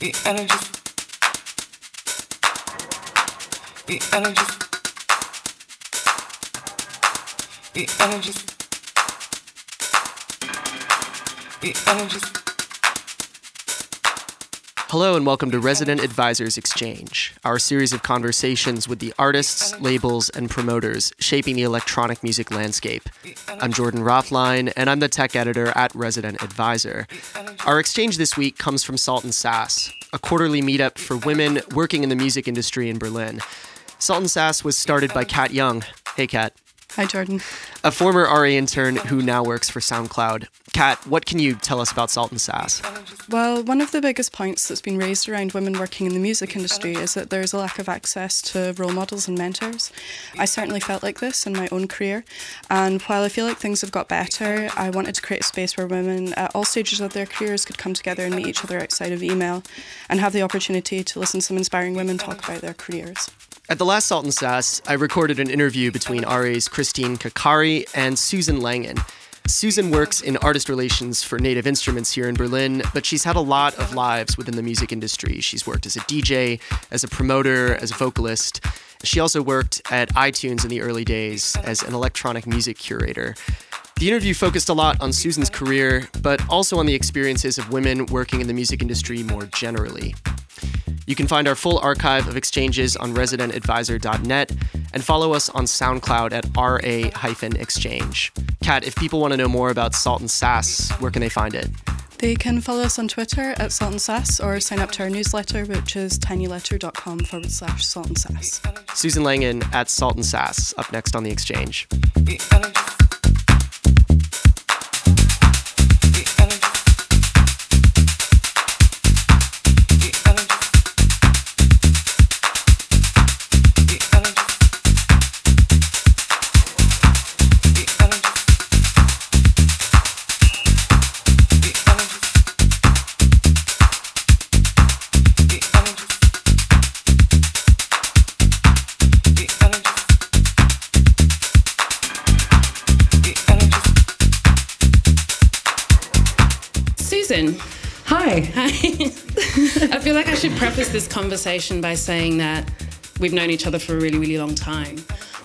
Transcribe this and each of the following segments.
The energy. The energy. The energy. The energy. Hello and welcome to Resident Advisors Exchange, our series of conversations with the artists, labels, and promoters shaping the electronic music landscape. I'm Jordan Rothlein, and I'm the tech editor at Resident Advisor. Our exchange this week comes from Salt and Sass, a quarterly meetup for women working in the music industry in Berlin. Salt and Sass was started by Kat Young. Hey, Kat. Hi, Jordan. A former RA intern who now works for SoundCloud. Kat, what can you tell us about Salt and Sass? Well, one of the biggest points that's been raised around women working in the music industry is that there's a lack of access to role models and mentors. I certainly felt like this in my own career, and while I feel like things have got better, I wanted to create a space where women at all stages of their careers could come together and meet each other outside of email and have the opportunity to listen to some inspiring women talk about their careers. At the last Salt and Sass, I recorded an interview between RA's Christine Kakaire and Susan Langen. Susan works in artist relations for Native Instruments here in Berlin, but she's had a lot of lives within the music industry. She's worked as a DJ, as a promoter, as a vocalist. She also worked at iTunes in the early days as an electronic music curator. The interview focused a lot on Susan's career, but also on the experiences of women working in the music industry more generally. You can find our full archive of exchanges on residentadvisor.net and follow us on SoundCloud at RA-exchange. Kat, if people want to know more about Salt and Sass, where can they find it? They can follow us on Twitter at Salt and Sass or sign up to our newsletter, which is tinyletter.com forward slash salt and sass. Susan Langen at Salt and Sass, up next on the exchange. Preface this conversation by saying that we've known each other for a really, really long time.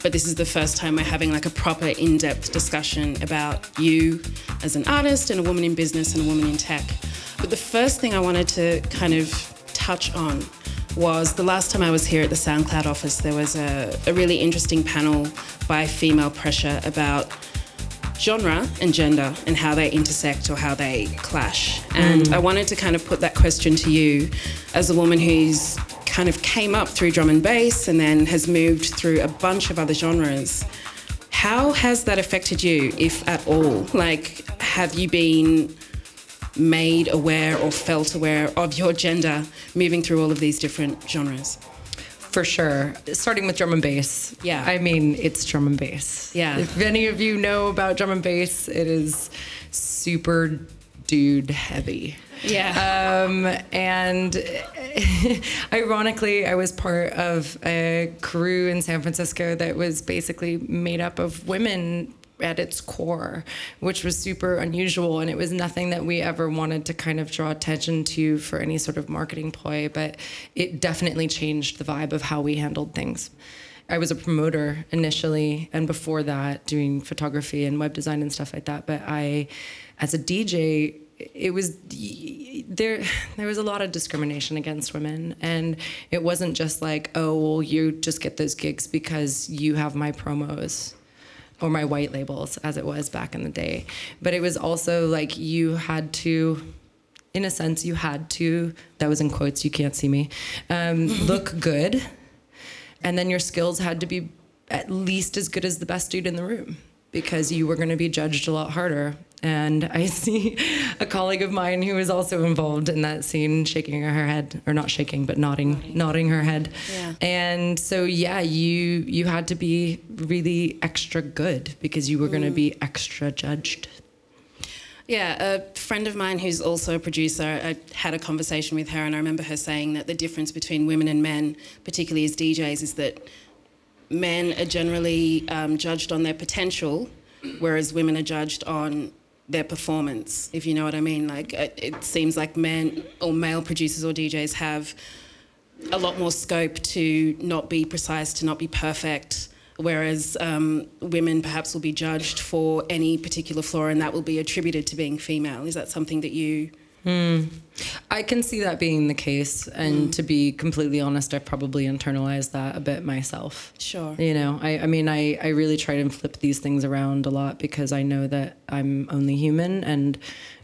But this is the first time we're having like a proper in-depth discussion about you as an artist and a woman in business and a woman in tech. But the first thing I wanted to kind of touch on was the last time I was here at the SoundCloud office, there was a, a really interesting panel by Female Pressure about genre and gender and how they intersect or how they clash. And mm. I wanted to kind of put that question to you as a woman who's kind of came up through drum and bass and then has moved through a bunch of other genres. How has that affected you, if at all? Like, have you been made aware or felt aware of your gender moving through all of these different genres? For sure. Starting with drum and bass. Yeah. I mean, it's drum and bass. Yeah. If any of you know about drum and bass, it is super dude heavy. Yeah. Um, and ironically, I was part of a crew in San Francisco that was basically made up of women at its core, which was super unusual. And it was nothing that we ever wanted to kind of draw attention to for any sort of marketing ploy, but it definitely changed the vibe of how we handled things. I was a promoter initially, and before that, doing photography and web design and stuff like that. But I, as a DJ, it was there. There was a lot of discrimination against women, and it wasn't just like, oh, well, you just get those gigs because you have my promos or my white labels, as it was back in the day. But it was also like you had to in a sense, you had to, that was in quotes, you can't see me, um, look good. And then your skills had to be at least as good as the best dude in the room because you were going to be judged a lot harder. And I see a colleague of mine who was also involved in that scene shaking her head, or not shaking, but nodding, nodding her head. Yeah. And so, yeah, you you had to be really extra good because you were going to mm. be extra judged. Yeah, a friend of mine who's also a producer, I had a conversation with her, and I remember her saying that the difference between women and men, particularly as DJs, is that men are generally um, judged on their potential, whereas women are judged on their performance, if you know what I mean. Like it, it seems like men or male producers or DJs have a lot more scope to not be precise, to not be perfect. Whereas um, women perhaps will be judged for any particular flaw, and that will be attributed to being female. Is that something that you? Hmm. I can see that being the case, and hmm. to be completely honest, I probably internalized that a bit myself. Sure. You know, I, I mean, I, I really try to flip these things around a lot because I know that I'm only human and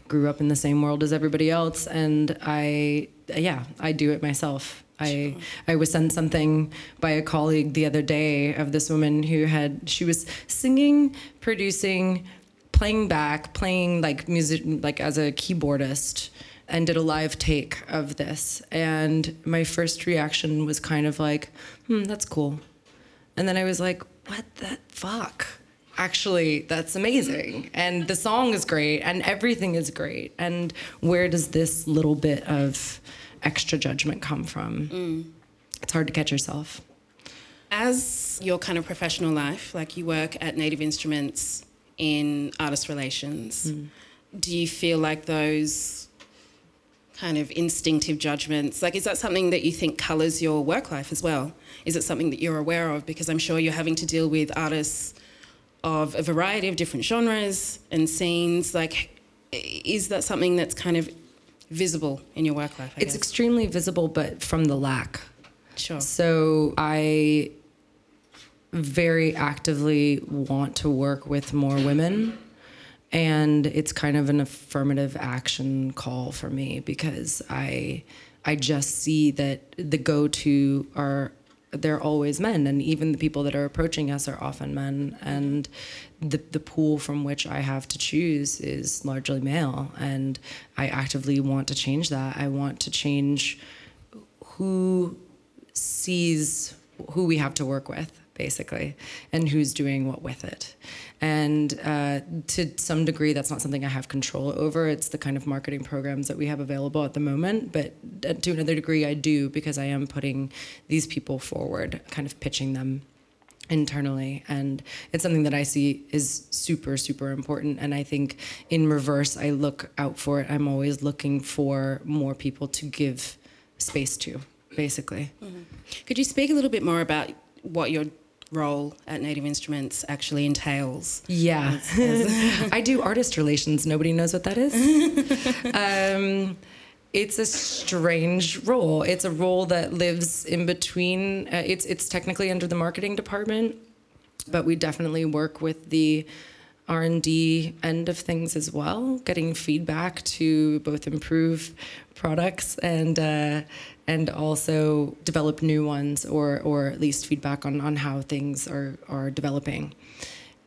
grew up in the same world as everybody else. And I, yeah, I do it myself. I, I was sent something by a colleague the other day of this woman who had, she was singing, producing, playing back, playing like music, like as a keyboardist and did a live take of this. And my first reaction was kind of like, hmm, that's cool. And then I was like, what the fuck? Actually, that's amazing. And the song is great and everything is great. And where does this little bit of extra judgment come from? It's hard to catch yourself. As your kind of professional life, like you work at Native Instruments in artist relations, hmm. do you feel like those kind of instinctive judgments, like is that something that you think colors your work life as well? Is it something that you're aware of? Because I'm sure you're having to deal with artists of a variety of different genres and scenes. Like, is that something that's kind of visible in your work life? I It's guess? extremely visible, but from the lack. sure. So I very actively want to work with more women. And it's kind of an affirmative action call for me because I I just see that the go-to are they're always men and even the people that are approaching us are often men and the the pool from which I have to choose is largely male and I actively want to change that. I want to change who sees who we have to work with basically and who's doing what with it. And uh, to some degree that's not something i have control over. It's the kind of marketing programs that we have available at the moment but uh, to another degree i do because i am putting these people forward kind of pitching them internally. And it's something that i see is super super important. And i think in reverse i look out for it. I'm always looking for more people to give space to basically. Could you speak a little bit more about what your role at Native Instruments actually entails? Yeah. I do artist relations. Nobody knows what that is. um, it's a strange role. It's a role that lives in between. Uh, it's it's technically under the marketing department, but we definitely work with the R and D end of things as well, getting feedback to both improve products and uh, and also develop new ones, or or at least feedback on on how things are are developing.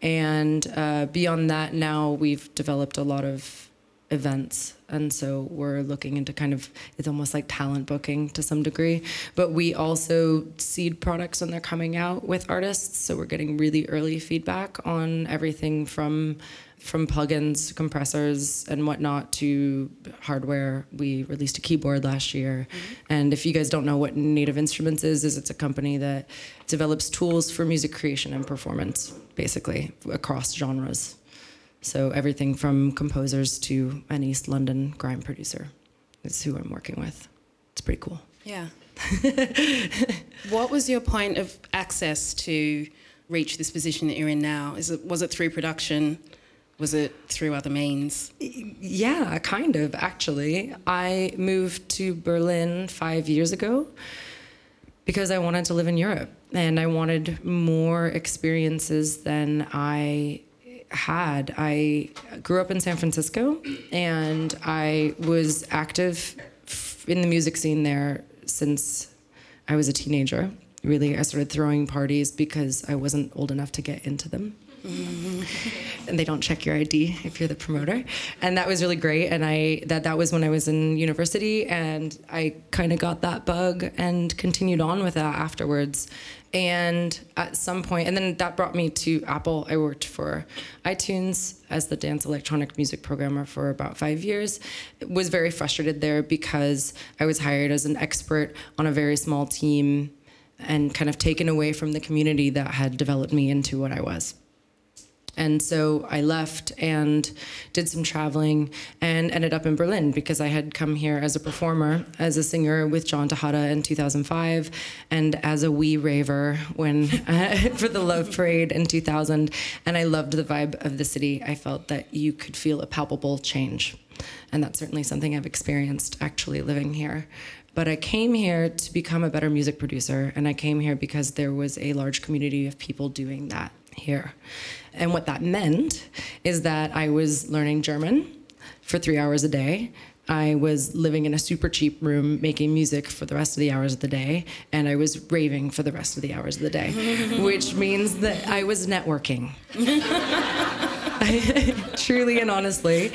And uh, beyond that, now we've developed a lot of events. And so we're looking into kind of, it's almost like talent booking to some degree. But we also seed products when they're coming out with artists. So we're getting really early feedback on everything from from plugins, compressors, and whatnot to hardware. We released a keyboard last year, mm-hmm. and if you guys don't know what Native Instruments is, is it's a company that develops tools for music creation and performance, basically across genres. So everything from composers to an East London grime producer is who I'm working with. It's pretty cool. Yeah. what was your point of access to reach this position that you're in now? Is it was it through production? Was it through other means? Yeah, kind of, actually. I moved to Berlin five years ago because I wanted to live in Europe and I wanted more experiences than I had. I grew up in San Francisco and I was active in the music scene there since I was a teenager. Really, I started throwing parties because I wasn't old enough to get into them and they don't check your ID if you're the promoter. And that was really great. And I that that was when I was in university, and I kind of got that bug and continued on with that afterwards. And at some point, and then that brought me to Apple. I worked for iTunes as the dance electronic music programmer for about five years. Was very frustrated there because I was hired as an expert on a very small team and kind of taken away from the community that had developed me into what I was And so I left and did some traveling and ended up in Berlin because I had come here as a performer, as a singer with John Tejada in 2005, and as a wee raver when uh, for the Love Parade in 2000. And I loved the vibe of the city. I felt that you could feel a palpable change. And that's certainly something I've experienced actually living here. But I came here to become a better music producer, and I came here because there was a large community of people doing that here. And what that meant is that I was learning German for three hours a day. I was living in a super cheap room making music for the rest of the hours of the day, and I was raving for the rest of the hours of the day, which means that I was networking. truly and honestly.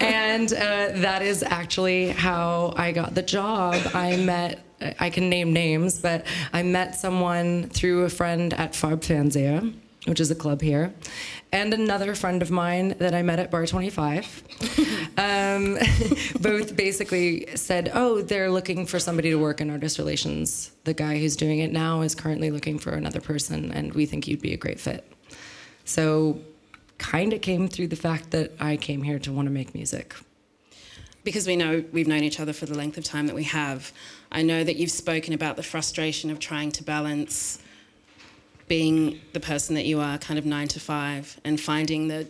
And uh, that is actually how I got the job. I met, I can name names, but I met someone through a friend at Farbfernseher, which is a club here, and another friend of mine that I met at Bar 25. um, both basically said, Oh, they're looking for somebody to work in artist relations. The guy who's doing it now is currently looking for another person, and we think you'd be a great fit. So kind of came through the fact that I came here to want to make music. because we know we've known each other for the length of time that we have, I know that you've spoken about the frustration of trying to balance being the person that you are, kind of nine to five, and finding the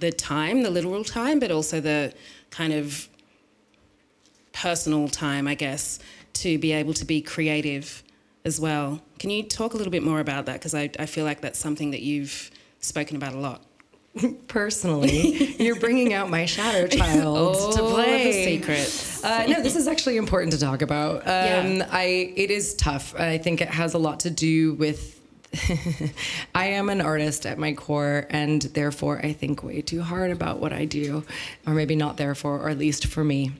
the time, the literal time, but also the kind of personal time, I guess, to be able to be creative as well. Can you talk a little bit more about that? Because I, I feel like that's something that you've spoken about a lot. Personally, you're bringing out my shadow child to Oh, play. the secrets. Uh, no, this is actually important to talk about. Um, Yeah. I it is tough. I think it has a lot to do with. I am an artist at my core, and therefore I think way too hard about what I do, or maybe not therefore, or at least for me.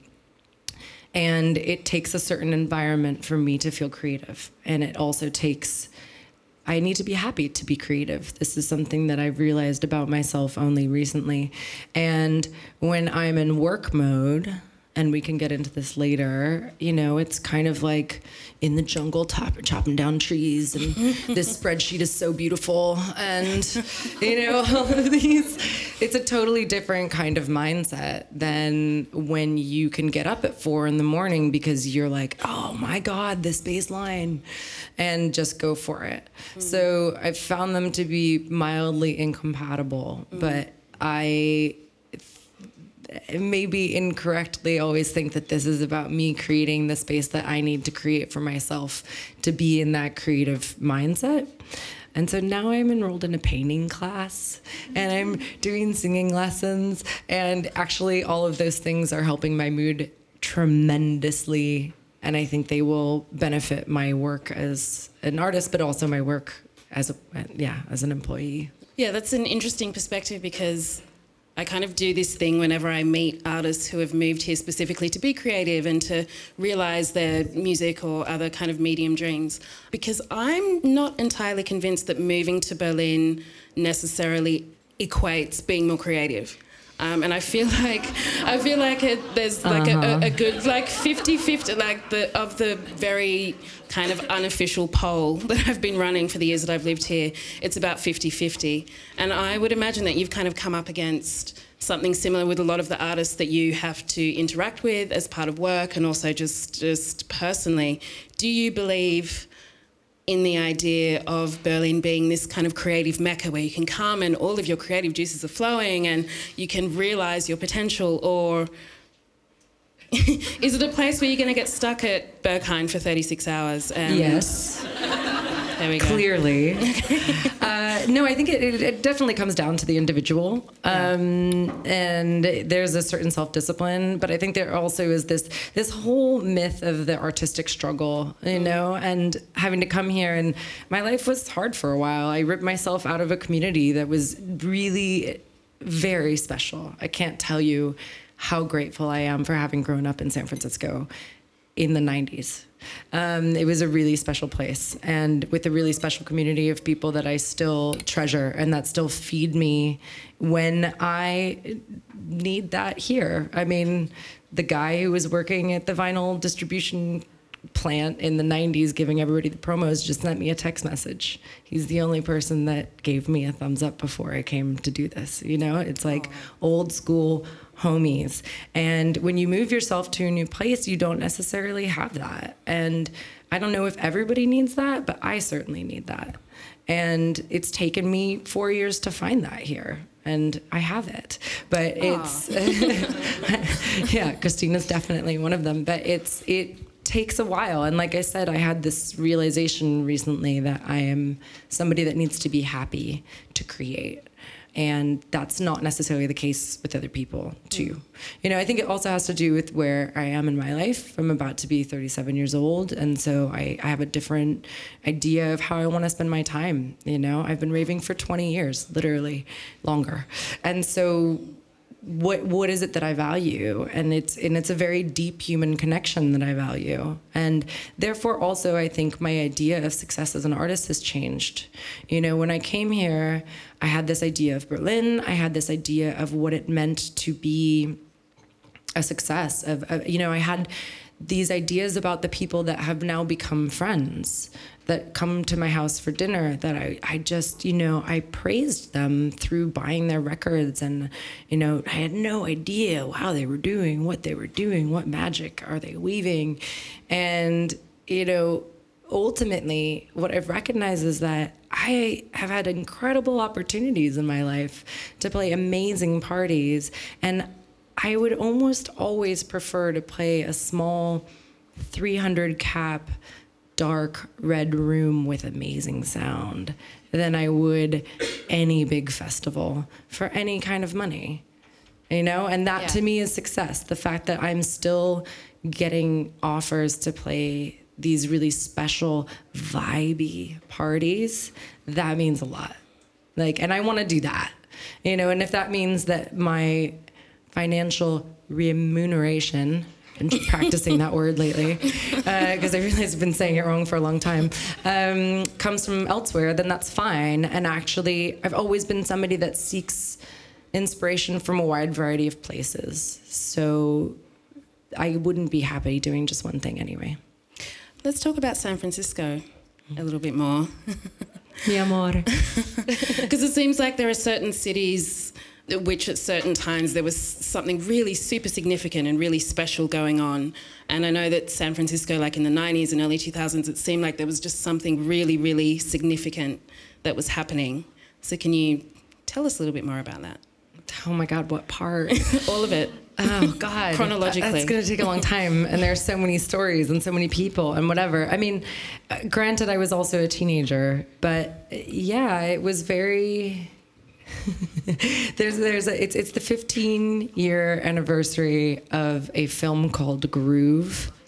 And it takes a certain environment for me to feel creative, and it also takes. I need to be happy to be creative. This is something that I've realized about myself only recently. And when I'm in work mode, and we can get into this later, you know, it's kind of like in the jungle top, chopping down trees, and this spreadsheet is so beautiful. And, you know, all of these, it's a totally different kind of mindset than when you can get up at four in the morning because you're like, oh my God, this bassline, and just go for it. Mm-hmm. So I've found them to be mildly incompatible, mm-hmm. but I maybe incorrectly always think that this is about me creating the space that I need to create for myself to be in that creative mindset. And so now I'm enrolled in a painting class and I'm doing singing lessons. And actually, all of those things are helping my mood tremendously. And I think they will benefit my work as an artist, but also my work as a, yeah, as an employee. Yeah, that's an interesting perspective because I kind of do this thing whenever I meet artists who have moved here specifically to be creative and to realize their music or other kind of medium dreams. Because I'm not entirely convinced that moving to Berlin necessarily equates being more creative. Um, and I feel like I feel like it, there's like a, a, a good like 50-50 like the of the very kind of unofficial poll that I've been running for the years that I've lived here it's about 50-50 and I would imagine that you've kind of come up against something similar with a lot of the artists that you have to interact with as part of work and also just just personally. Do you believe in the idea of Berlin being this kind of creative mecca where you can come and all of your creative juices are flowing and you can realize your potential or is it a place where you're going to get stuck at Berghain for 36 hours Yes. There we go Clearly. uh, no, I think it, it, it definitely comes down to the individual. Um, and there's a certain self discipline, but I think there also is this this whole myth of the artistic struggle, you know, and having to come here. And my life was hard for a while. I ripped myself out of a community that was really very special. I can't tell you how grateful I am for having grown up in San Francisco in the 90s. Um, it was a really special place and with a really special community of people that I still treasure and that still feed me when I need that here. I mean, the guy who was working at the vinyl distribution plant in the 90s giving everybody the promos just sent me a text message. He's the only person that gave me a thumbs up before I came to do this. You know, it's like old school homies. And when you move yourself to a new place, you don't necessarily have that. And I don't know if everybody needs that, but I certainly need that. And it's taken me four years to find that here. And I have it. But it's, yeah, Christina's definitely one of them. But it's, it takes a while. And like I said, I had this realization recently that I am somebody that needs to be happy to create. And that's not necessarily the case with other people too. Mm. You know i think it also has to do with where i am in my life. I'm about to be 37 years old. And so i, I have a different idea of how i want to spend my time. You know i've been raving for 20 years literally longer. And so what what is it that I value? And it's and it's a very deep human connection that I value. And therefore also I think my idea of success as an artist has changed. You know when I came here I had this idea of Berlin. I had this idea of what it meant to be a success of, of you know I had these ideas about the people that have now become friends that come to my house for dinner that I, I just, you know, I praised them through buying their records and, you know, I had no idea how they were doing, what they were doing, what magic are they weaving. And, you know, ultimately what I've recognized is that I have had incredible opportunities in my life to play amazing parties and I would almost always prefer to play a small 300 cap dark red room with amazing sound than I would any big festival for any kind of money. You know, and that Yeah. to me is success. The fact that I'm still getting offers to play these really special vibey parties, that means a lot. Like, and I want to do that. You know, and if that means that my financial remuneration been practicing that word lately because I realize I've been saying it wrong for a long time, um, comes from elsewhere, then that's fine. And actually, I've always been somebody that seeks inspiration from a wide variety of places. So I wouldn't be happy doing just one thing anyway. Let's talk about San Francisco a little bit more. Mi amor. Because it seems like there are certain cities which at certain times there was something really super significant and really special going on. And I know that San Francisco, like in the 90s and early 2000s, it seemed like there was just something really, really significant that was happening. So can you tell us a little bit more about that? Oh my God, what part? All of it. Oh God, Chronologically. that's going to take a long time, and there's so many stories and so many people and whatever. I mean, uh, granted, I was also a teenager, but uh, yeah, it was very. there's there's a, it's it's the 15 year anniversary of a film called Groove.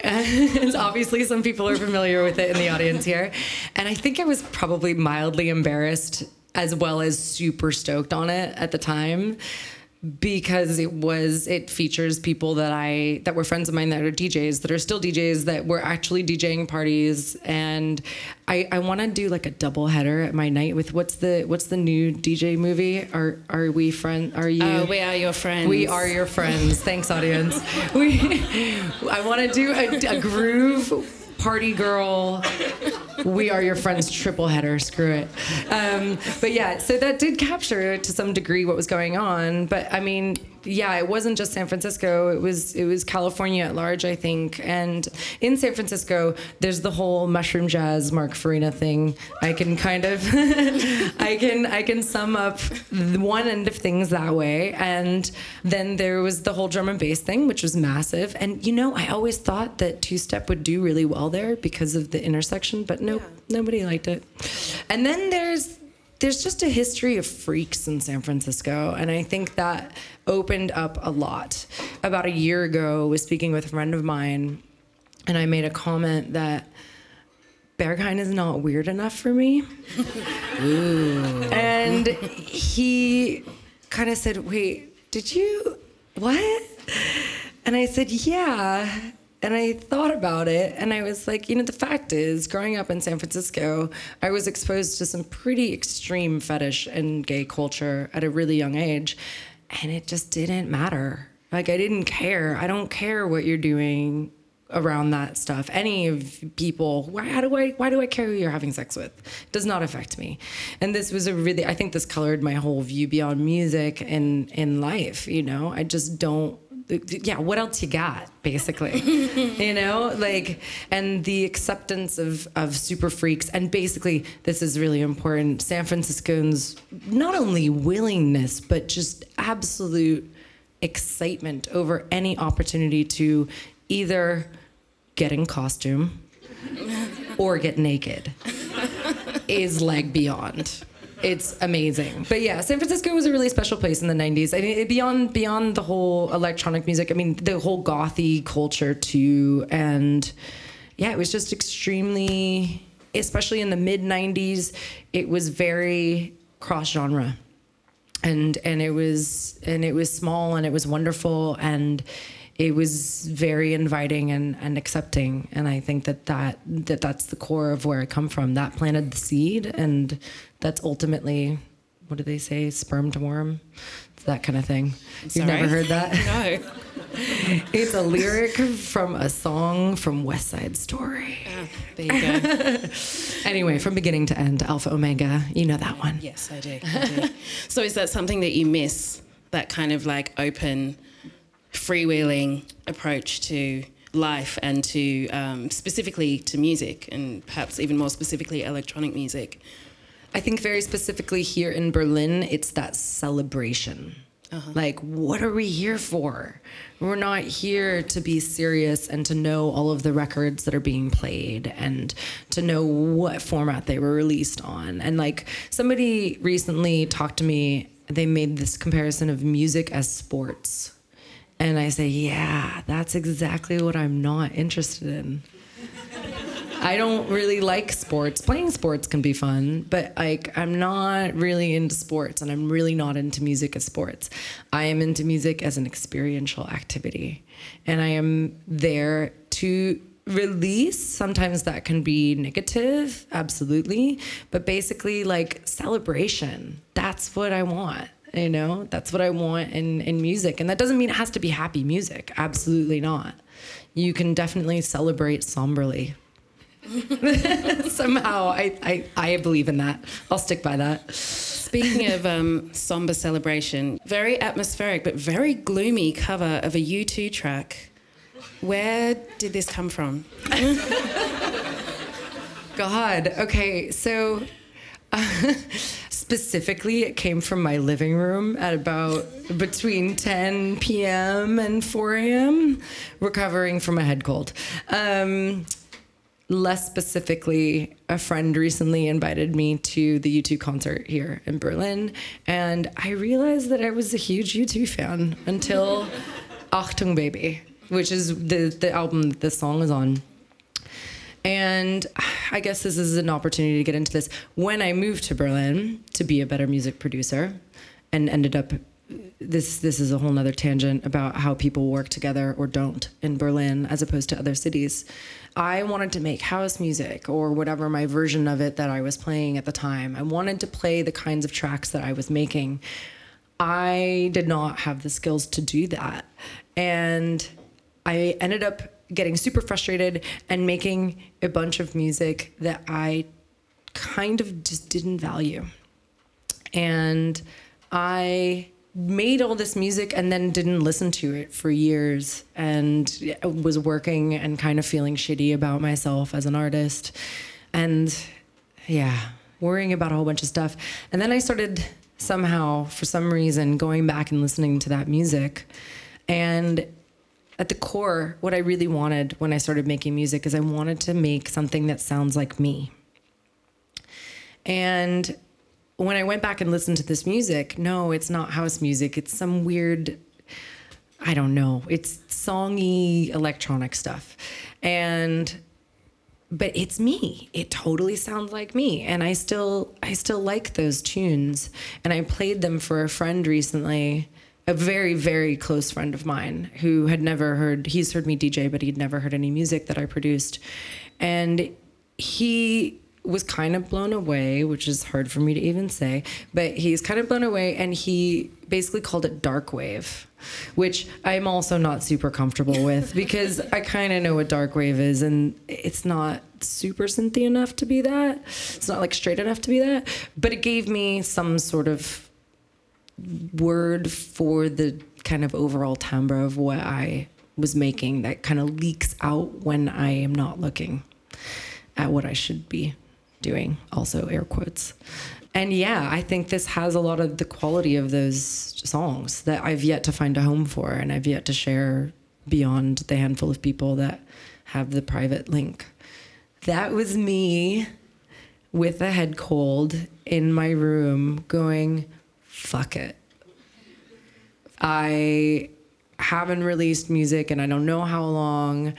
And obviously, some people are familiar with it in the audience here. And I think I was probably mildly embarrassed as well as super stoked on it at the time because it was it features people that I that were friends of mine that are DJs that are still DJs that were actually DJing parties and I I want to do like a double header at my night with what's the what's the new DJ movie are are we friend are you Uh, we are your friends. we are your friends. Thanks, audience. We, I want to do a, a groove party girl. We are your friends triple header. Screw it. Um, but yeah, so that did capture to some degree what was going on. But I mean, yeah, it wasn't just San Francisco. It was it was California at large, I think. And in San Francisco, there's the whole mushroom jazz Mark Farina thing. I can kind of I can I can sum up the one end of things that way. And then there was the whole drum and bass thing, which was massive. And you know, I always thought that two step would do really well there because of the intersection, but nope, nobody liked it. And then there's there's just a history of freaks in San Francisco, and I think that opened up a lot. About a year ago, I was speaking with a friend of mine, and I made a comment that Berghain is not weird enough for me. And he kind of said, Wait, did you, what? And I said, Yeah. And I thought about it and I was like, you know, the fact is, growing up in San Francisco, I was exposed to some pretty extreme fetish and gay culture at a really young age. And it just didn't matter. Like, I didn't care. I don't care what you're doing around that stuff. Any of people, why, how do I, why do I care who you're having sex with? It does not affect me. And this was a really, I think this colored my whole view beyond music and in life. You know, I just don't. Yeah, what else you got, basically? you know, like, and the acceptance of of super freaks, and basically, this is really important. San Franciscans, not only willingness, but just absolute excitement over any opportunity to either get in costume or get naked is like beyond. It's amazing. But yeah, San Francisco was a really special place in the 90s. I mean, it- beyond beyond the whole electronic music, I mean, the whole gothy culture too and yeah, it was just extremely especially in the mid 90s, it was very cross genre and and it was and it was small and it was wonderful and it was very inviting and, and accepting and i think that, that that that's the core of where i come from that planted the seed and that's ultimately what do they say sperm to worm It's that kind of thing you've never heard that No. it's a lyric from a song from west side story There you go. anyway from beginning to end alpha omega you know that one Yes, I do. I do. so is that something that you miss? That kind of like open, freewheeling approach to life and to um, specifically to music and perhaps even more specifically electronic music. I think very specifically here in Berlin, it's that celebration. Uh-huh. Like, what are we here for? We're not here to be serious and to know all of the records that are being played and to know what format they were released on. And like, somebody recently talked to me, they made this comparison of music as sports. And I say, yeah, that's exactly what I'm not interested in. I don't really like sports. Playing sports can be fun, but like I'm not really into sports and I'm really not into music as sports. I am into music as an experiential activity. And I am there to release. Sometimes that can be negative, absolutely, but basically like celebration. That's what I want. You know, that's what I want in, in music. And that doesn't mean it has to be happy music. Absolutely not. You can definitely celebrate somberly somehow I, I i believe in that i'll stick by that Speaking of um, somber celebration, very atmospheric but very gloomy cover of a U2 track. Where did this come from? god okay so uh, specifically it came from my living room at about between 10 p.m and 4 a.m recovering from a head cold um, less specifically, a friend recently invited me to the U2 concert here in Berlin, and I realized that I was a huge U2 fan until Achtung Baby, which is the, the album that this song is on. And I guess this is an opportunity to get into this. When I moved to Berlin to be a better music producer and ended up this this is a whole nother tangent about how people work together or don't in Berlin as opposed to other cities. I wanted to make house music or whatever my version of it that I was playing at the time. I wanted to play the kinds of tracks that I was making. I did not have the skills to do that. And I ended up getting super frustrated and making a bunch of music that I kind of just didn't value. And I made all this music and then didn't listen to it for years and was working and kind of feeling shitty about myself as an artist. And yeah, worrying about a whole bunch of stuff. And then I started somehow, for some reason, going back and listening to that music. And at the core, what I really wanted when I started making music is I wanted to make something that sounds like me. And when I went back and listened to this music, no, it's not house music. It's some weird, I don't know, it's songy electronic stuff. And but it's me. It totally sounds like me. And I still I still like those tunes. And I played them for a friend recently, a very, very close friend of mine who had never heard he's heard me DJ, but he'd never heard any music that I produced. And he was kind of blown away, which is hard for me to even say, but he's kind of blown away and he basically called it dark wave, which I'm also not super comfortable with because I kind of know what dark wave is and it's not super synthy enough to be that. It's not like straight enough to be that, but it gave me some sort of word for the kind of overall timbre of what I was making that kind of leaks out when I am not looking at what I should be doing, also air quotes. And yeah, I think this has a lot of the quality of those songs that I've yet to find a home for and I've yet to share beyond the handful of people that have the private link. That was me with a head cold in my room going, fuck it. I haven't released music and I don't know how long.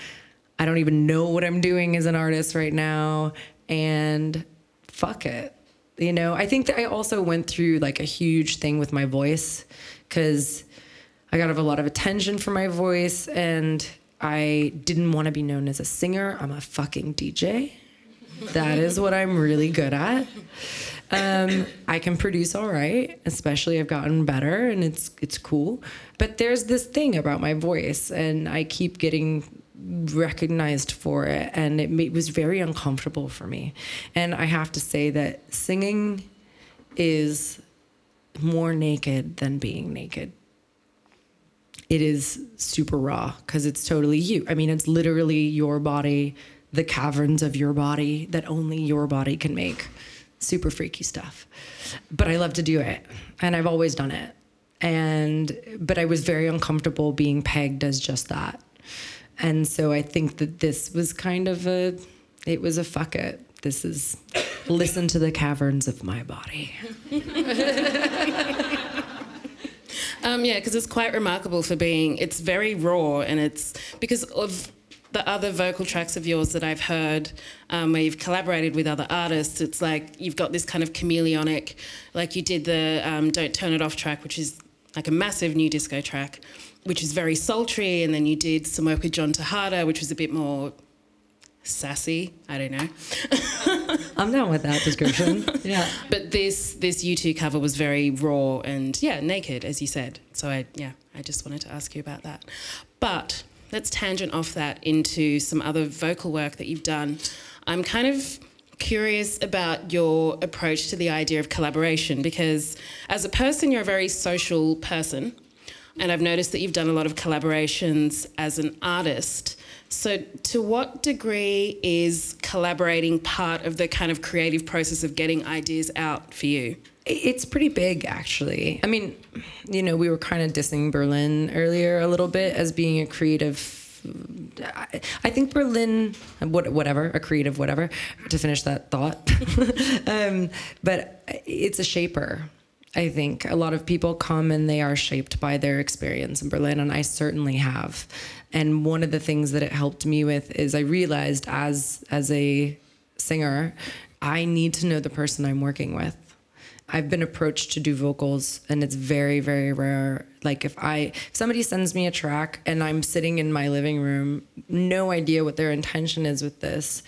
I don't even know what I'm doing as an artist right now. And fuck it. You know, I think that I also went through like a huge thing with my voice because I got a lot of attention for my voice and I didn't want to be known as a singer. I'm a fucking DJ. That is what I'm really good at. Um, I can produce all right, especially I've gotten better and it's it's cool. But there's this thing about my voice, and I keep getting recognized for it, and it, was very uncomfortable for me. And I have to say that singing is more naked than being naked it is super raw because it's totally you. I mean, it's literally your body, the caverns of your body that only your body can make. Super freaky stuff. But I love to do it, and I've always done it. And but I was very uncomfortable being pegged as just that. And so I think that this was kind of a it was a fuck it. This is listen to the caverns of my body. Um, yeah, because it's quite remarkable for being. It's very raw, and it's because of the other vocal tracks of yours that I've heard, um, where you've collaborated with other artists. It's like you've got this kind of chameleonic, like you did the um, "Don't Turn It Off" track, which is like a massive new disco track, which is very sultry, and then you did some work with John Tejada, which was a bit more sassy. I don't know. I'm down with that description. yeah. But this this U2 cover was very raw and yeah, naked as you said. So I yeah, I just wanted to ask you about that. But let's tangent off that into some other vocal work that you've done. I'm kind of curious about your approach to the idea of collaboration because as a person you're a very social person and I've noticed that you've done a lot of collaborations as an artist. So, to what degree is collaborating part of the kind of creative process of getting ideas out for you? It's pretty big, actually. I mean, you know, we were kind of dissing Berlin earlier a little bit as being a creative. I think Berlin, whatever, a creative whatever, to finish that thought. um, but it's a shaper. I think a lot of people come and they are shaped by their experience in Berlin, and I certainly have. And one of the things that it helped me with is I realized as as a singer, I need to know the person I'm working with. I've been approached to do vocals and it's very very rare like if I if somebody sends me a track and I'm sitting in my living room no idea what their intention is with this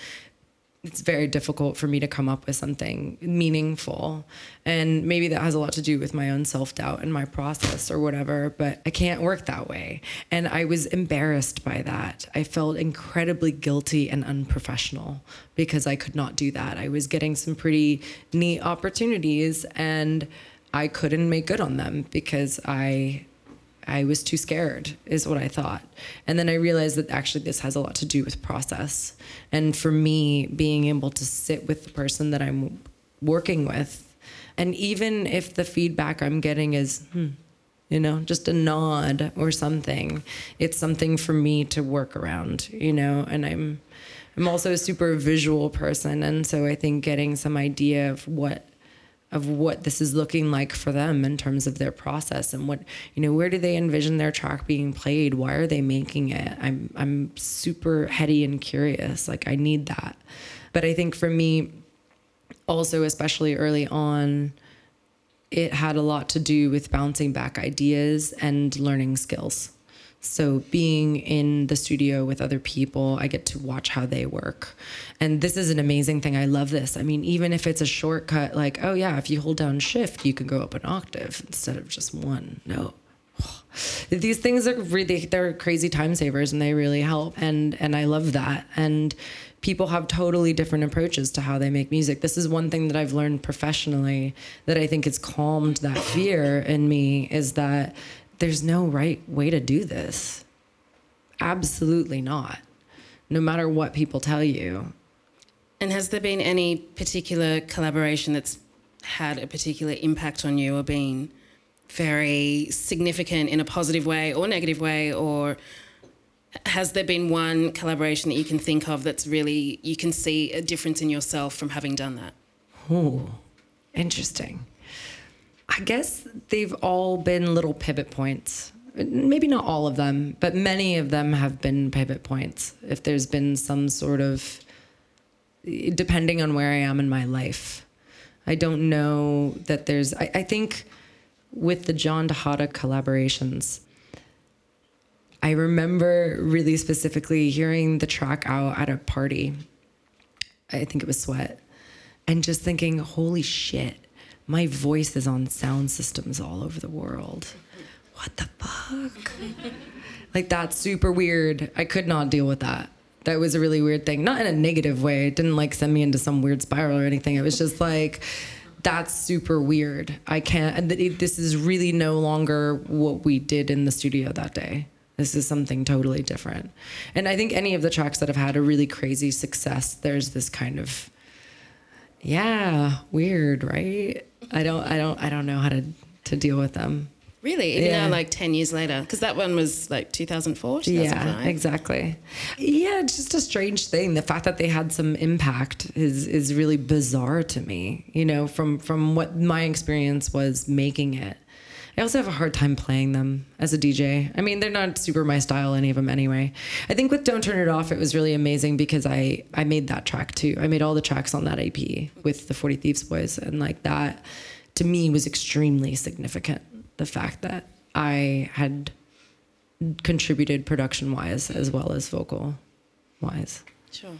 it's very difficult for me to come up with something meaningful. And maybe that has a lot to do with my own self doubt and my process or whatever, but I can't work that way. And I was embarrassed by that. I felt incredibly guilty and unprofessional because I could not do that. I was getting some pretty neat opportunities and I couldn't make good on them because I I was too scared, is what I thought. And then I realized that actually this has a lot to do with process. And for me, being able to sit with the person that I'm working with, and even if the feedback I'm getting is, hmm, you know, just a nod or something, it's something for me to work around, you know, and I'm. I'm also a super visual person, and so I think getting some idea of what of what this is looking like for them in terms of their process and what you know where do they envision their track being played? Why are they making it? I'm i'm super heady and curious. Like i need that. But i think for me also especially early on it had a lot to do with bouncing back ideas and learning skills So being in the studio with other people, I get to watch how they work. And this is an amazing thing. I love this. I mean, even if it's a shortcut, like, oh yeah, if you hold down shift, you can go up an octave instead of just one. No. These things are really they're crazy time savers and they really help and and I love that. And people have totally different approaches to how they make music. This is one thing that I've learned professionally that I think has calmed that fear in me is that there's no right way to do this. Absolutely not. No matter what people tell you. And has there been any particular collaboration that's had a particular impact on you or been very significant in a positive way or negative way? Or has there been one collaboration that you can think of that's really, you can see a difference in yourself from having done that? Ooh, interesting. I guess they've all been little pivot points. Maybe not all of them, but many of them have been pivot points. If there's been some sort of, depending on where I am in my life, I don't know that there's, I, I think with the John Tejada collaborations, I remember really specifically hearing the track out at a party. I think it was Sweat. And just thinking, holy shit, my voice is on sound systems all over the world. What the fuck? like, that's super weird. I could not deal with that. That was a really weird thing. Not in a negative way. It didn't like send me into some weird spiral or anything. It was just like, that's super weird. I can't, this is really no longer what we did in the studio that day. This is something totally different. And I think any of the tracks that have had a really crazy success, there's this kind of, yeah, weird, right? I don't, I don't, I don't know how to to deal with them. Really? Even Yeah. now, like 10 years later? Because that one was like 2004, 2005. Yeah, exactly. Yeah, it's just a strange thing. The fact that they had some impact is is really bizarre to me. You know, from from what my experience was making it. I also have a hard time playing them as a DJ. I mean, they're not super my style, any of them anyway. I think with "Don't Turn It Off," it was really amazing because I I made that track too. I made all the tracks on that EP with the Forty Thieves Boys, and like that to me was extremely significant. The fact that I had contributed production wise as well as vocal wise. Sure.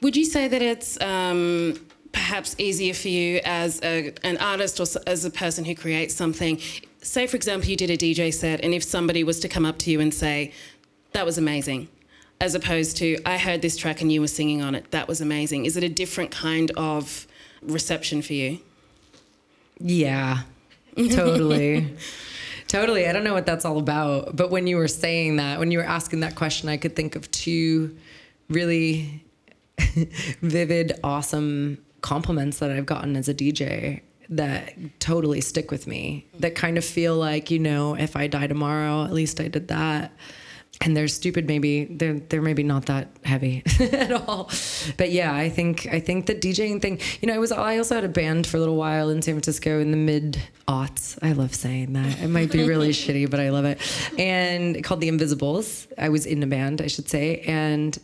Would you say that it's um, perhaps easier for you as a, an artist or as a person who creates something? Say, for example, you did a DJ set, and if somebody was to come up to you and say, that was amazing, as opposed to, I heard this track and you were singing on it, that was amazing. Is it a different kind of reception for you? Yeah, totally. totally. I don't know what that's all about. But when you were saying that, when you were asking that question, I could think of two really vivid, awesome compliments that I've gotten as a DJ that totally stick with me, that kind of feel like, you know, if I die tomorrow, at least I did that. And they're stupid, maybe they're they're maybe not that heavy at all, but yeah, I think I think the DJing thing. You know, I was I also had a band for a little while in San Francisco in the mid aughts. I love saying that. It might be really shitty, but I love it. And called the Invisibles. I was in a band, I should say, and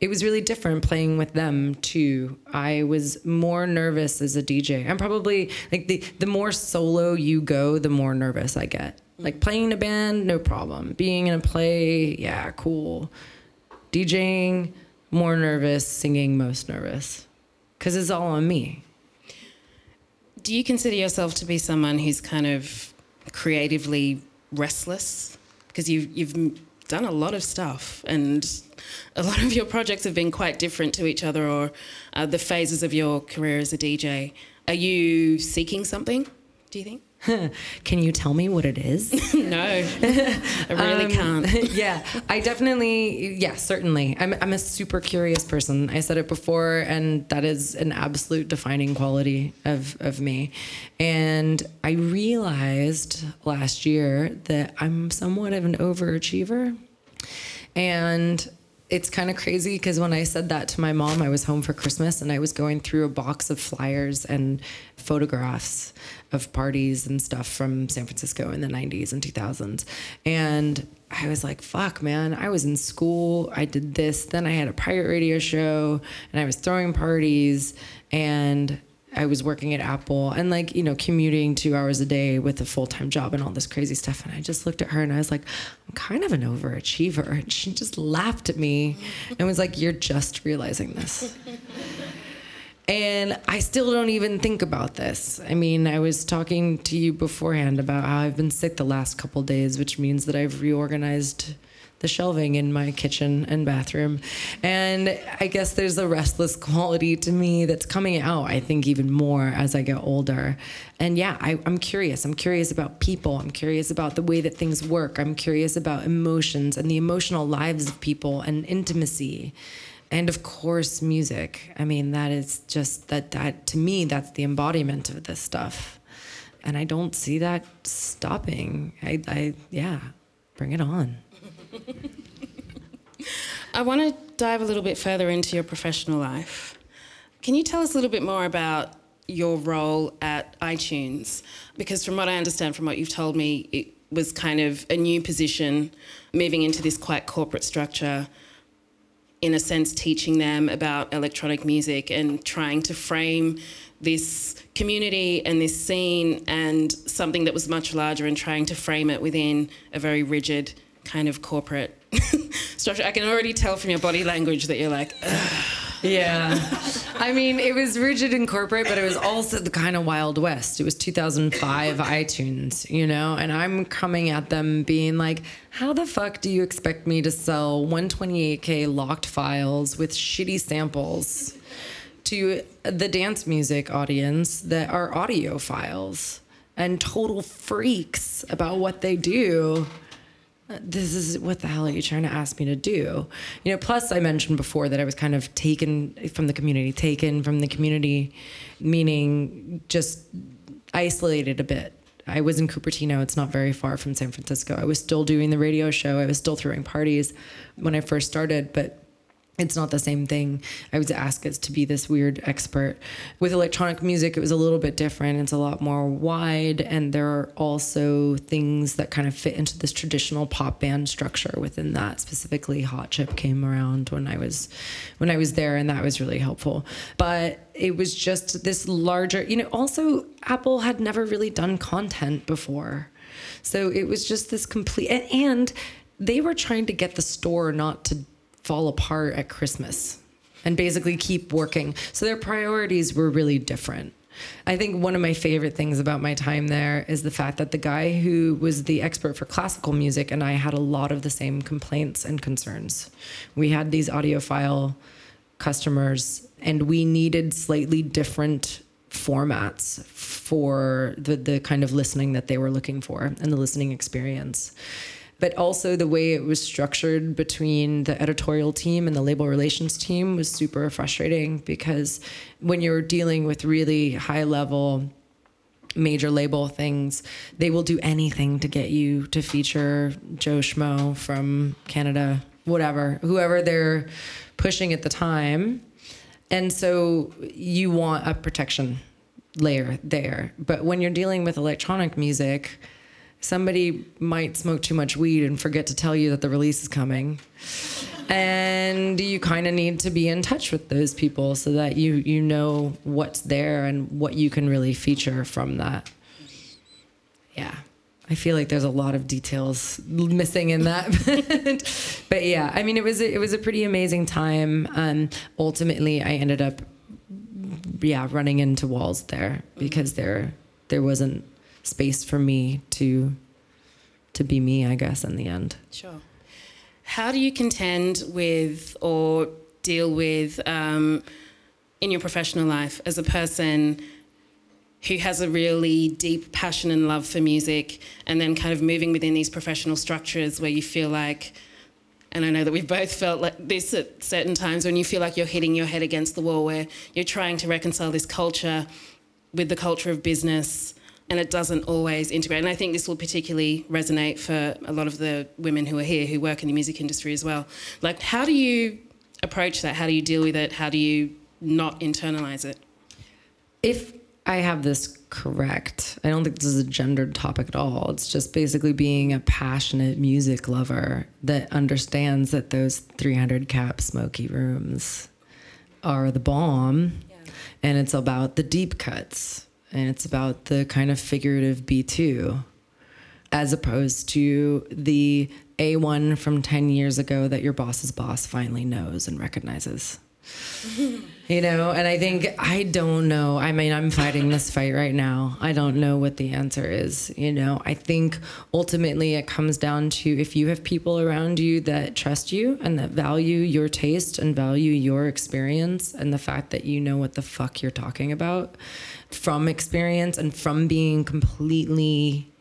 it was really different playing with them too. I was more nervous as a DJ. I'm probably like the the more solo you go, the more nervous I get. Like playing in a band, no problem. Being in a play, yeah, cool. DJing, more nervous. Singing, most nervous, because it's all on me. Do you consider yourself to be someone who's kind of creatively restless? Because you've, you've done a lot of stuff and a lot of your projects have been quite different to each other or uh, the phases of your career as a DJ. Are you seeking something, do you think? Can you tell me what it is? no, I really Um, can't. yeah, I definitely, yeah, certainly. I'm, I'm a super curious person. I said it before, and that is an absolute defining quality of, of me. And I realized last year that I'm somewhat of an overachiever. And it's kind of crazy because when I said that to my mom, I was home for Christmas and I was going through a box of flyers and photographs of parties and stuff from San Francisco in the 90s and 2000s. And I was like, fuck, man, I was in school. I did this. Then I had a pirate radio show and I was throwing parties. And I was working at Apple and like, you know, commuting two hours a day with a full time job and all this crazy stuff. And I just looked at her and I was like, I'm kind of an overachiever. And she just laughed at me and was like, You're just realizing this. And I still don't even think about this. I mean, I was talking to you beforehand about how I've been sick the last couple days, which means that I've reorganized the shelving in my kitchen and bathroom. And I guess there's a restless quality to me that's coming out, I think, even more as I get older. And yeah, I, I'm curious. I'm curious about people. I'm curious about the way that things work. I'm curious about emotions and the emotional lives of people and intimacy and of course music i mean that is just that that to me that's the embodiment of this stuff and i don't see that stopping i i yeah bring it on I want to dive a little bit further into your professional life. Can you tell us a little bit more about your role at iTunes? Because from what I understand, from what you've told me, it was kind of a new position, moving into this quite corporate structure. In a sense, teaching them about electronic music and trying to frame this community and this scene and something that was much larger and trying to frame it within a very rigid kind of corporate structure. I can already tell from your body language that you're like, Ugh. Yeah. I mean it was rigid and corporate but it was also the kind of wild west. It was 2005 itunes you know? And i'm coming at them being like how the fuck do you expect me to sell 128k locked files with shitty samples to the dance music audience that are audio files and total freaks about what they do. This is what the hell are you trying to ask me to do? You know, plus I mentioned before that I was kind of taken from the community, taken from the community, meaning just isolated a bit. I was in Cupertino. It's not very far from San Francisco. I was still doing the radio show. I was still throwing parties when I first started, but it's not the same thing. I was asked as to be this weird expert. With electronic music, it was a little bit different. It's a lot more wide, and there are also things that kind of fit into this traditional pop band structure within that. Specifically, Hot Chip came around when I was when I was there, and that was really helpful. But it was just this larger, you know. Also, Apple had never really done content before, so it was just this complete and, and they were trying to get the store not to fall apart at Christmas and basically keep working. So their priorities were really different. I think one of my favorite things about my time there is the fact that the guy who was the expert for classical music and I had a lot of the same complaints and concerns. We had these audiophile customers and we needed slightly different formats for the the kind of listening that they were looking for and the listening experience but also the way it was structured between the editorial team and the label relations team was super frustrating because when you're dealing with really high level major label things they will do anything to get you to feature joe schmo from canada whatever whoever they're pushing at the time. And so you want a protection layer there. But when you're dealing with electronic music somebody might smoke too much weed and forget to tell you that the release is coming. And you kind of need to be in touch with those people so that you you know what's there and what you can really feature from that. Yeah. I feel like there's a lot of details missing in that, but, yeah, I mean, it was a, it was a pretty amazing time. Um, ultimately, I ended up, yeah, running into walls there because there there wasn't space for me to to be me, I guess, in the end. Sure. How do you contend with or deal with um, in your professional life as a person who has a really deep passion and love for music and then kind of moving within these professional structures where you feel like and I know that we've both felt like this at certain times when you feel like you're hitting your head against the wall where you're trying to reconcile this culture with the culture of business and it doesn't always integrate. And I think this will particularly resonate for a lot of the women who are here who work in the music industry as well. Like, how do you approach that? How do you deal with it? How do you not internalize it? If I have this correct, I don't think this is a gendered topic at all. It's just basically being a passionate music lover that understands that those 300 cap smoky rooms are the bomb. Yeah. and it's about the deep cuts and it's about the kind of figurative B2 as opposed to the A1 from 10 years ago that your boss's boss finally knows and recognizes. you know, and I think I don't know. I mean, I'm fighting this fight right now. I don't know what the answer is. You know, I think ultimately it comes down to if you have people around you that trust you and that value your taste and value your experience and the fact that you know what the fuck you're talking about from experience and from being completely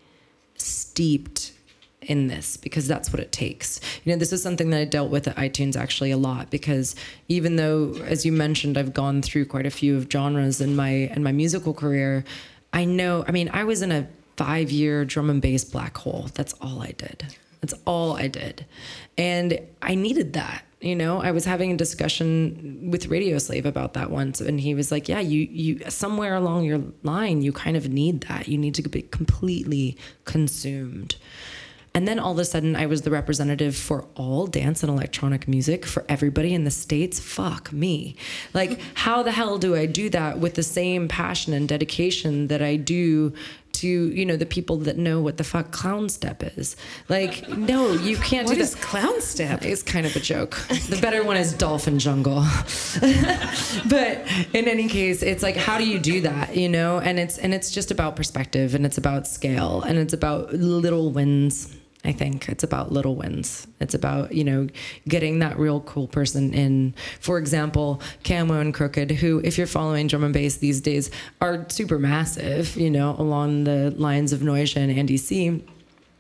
steeped in this because that's what it takes. You know, this is something that I dealt with at iTunes actually a lot because even though, as you mentioned, I've gone through quite a few of genres in my in my musical career, I know. I mean, I was in a five year drum and bass black hole. That's all I did. That's all I did, and I needed that. You know, I was having a discussion with Radio Slave about that once, and he was like, "Yeah, you you somewhere along your line, you kind of need that. You need to be completely consumed." And then all of a sudden, I was the representative for all dance and electronic music for everybody in the States. Fuck me. Like, how the hell do I do that with the same passion and dedication that I do to, you know, the people that know what the fuck clown step is? Like, no, you can't What do is that. clown step? It's kind of a joke. The better one is Dolphin Jungle. but in any case, it's like how do you do that, you know? And it's and it's just about perspective and it's about scale and it's about little wins. I think it's about little wins. It's about, you know, getting that real cool person in. For example, Camo and Krooked, who, if you're following drum and bass these days, are super massive, you know, along the lines of Noisia and Andy C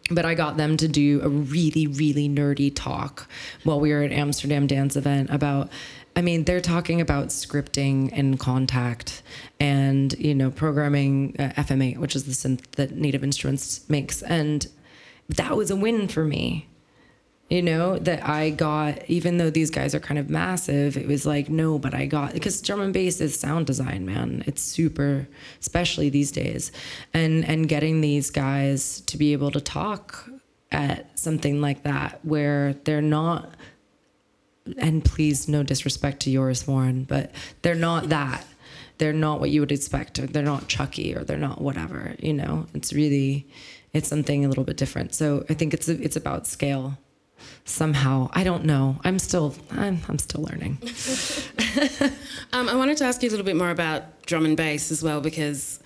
but I got them to do a really, really nerdy talk while we were at Amsterdam Dance Event about. I mean, they're talking about scripting and contact, and you know, programming uh, FM8, which is the synth that Native Instruments makes, and that was a win for me. You know that I got, even though these guys are kind of massive, it was like no, but I got because drum and bass is sound design, man. It's super, especially these days, and and getting these guys to be able to talk at something like that where they're not and please no disrespect to yours warren but they're not that they're not what you would expect or they're not chucky or they're not whatever you know it's really it's something a little bit different so i think it's it's about scale somehow i don't know i'm still i'm, I'm still learning Um, I wanted to ask you a little bit more about drum and bass as well because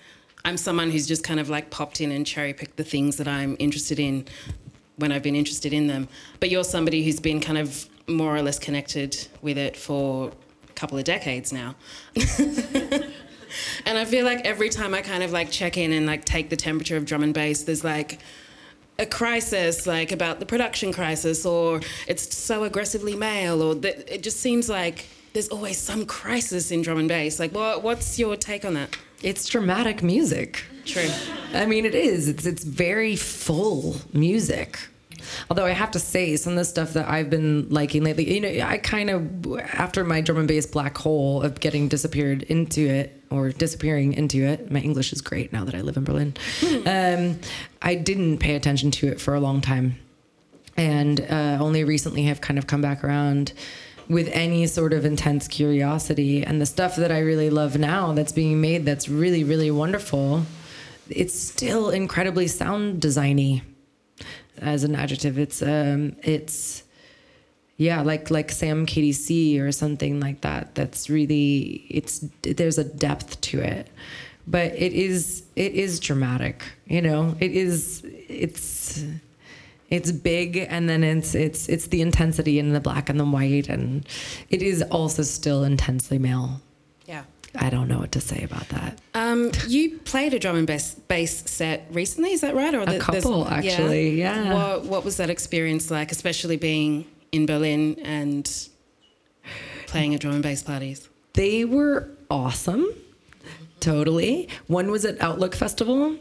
I'm someone who's just kind of like popped in and cherry picked the things that I'm interested in when I've been interested in them. But you're somebody who's been kind of more or less connected with it for a couple of decades now. and I feel like every time I kind of like check in and like take the temperature of drum and bass, there's like a crisis like about the production crisis or it's so aggressively male or it just seems like there's always some crisis in drum and bass like what, what's your take on that it's dramatic music true I mean, it is. It's it's very full music. Although I have to say, some of the stuff that I've been liking lately, you know, I kind of after my drum and bass black hole of getting disappeared into it or disappearing into it. My English is great now that I live in Berlin. um, I didn't pay attention to it for a long time, and uh, only recently have kind of come back around with any sort of intense curiosity and the stuff that I really love now that's being made that's really really wonderful it's still incredibly sound designy as an adjective it's um it's yeah like like sam kdc or something like that. That's really it's there's a depth to it. But it is it is dramatic you know? It is it's it's big and then it's it's it's the intensity in the black and the white and it is also still intensely male. Yeah. I don't know what to say about that. Um, you played a drum and bass, bass set recently is that right? Or A couple, actually, yeah. what, what was that experience like especially being in berlin and playing at drum and bass parties. They were awesome. Totally. One was at outlook festival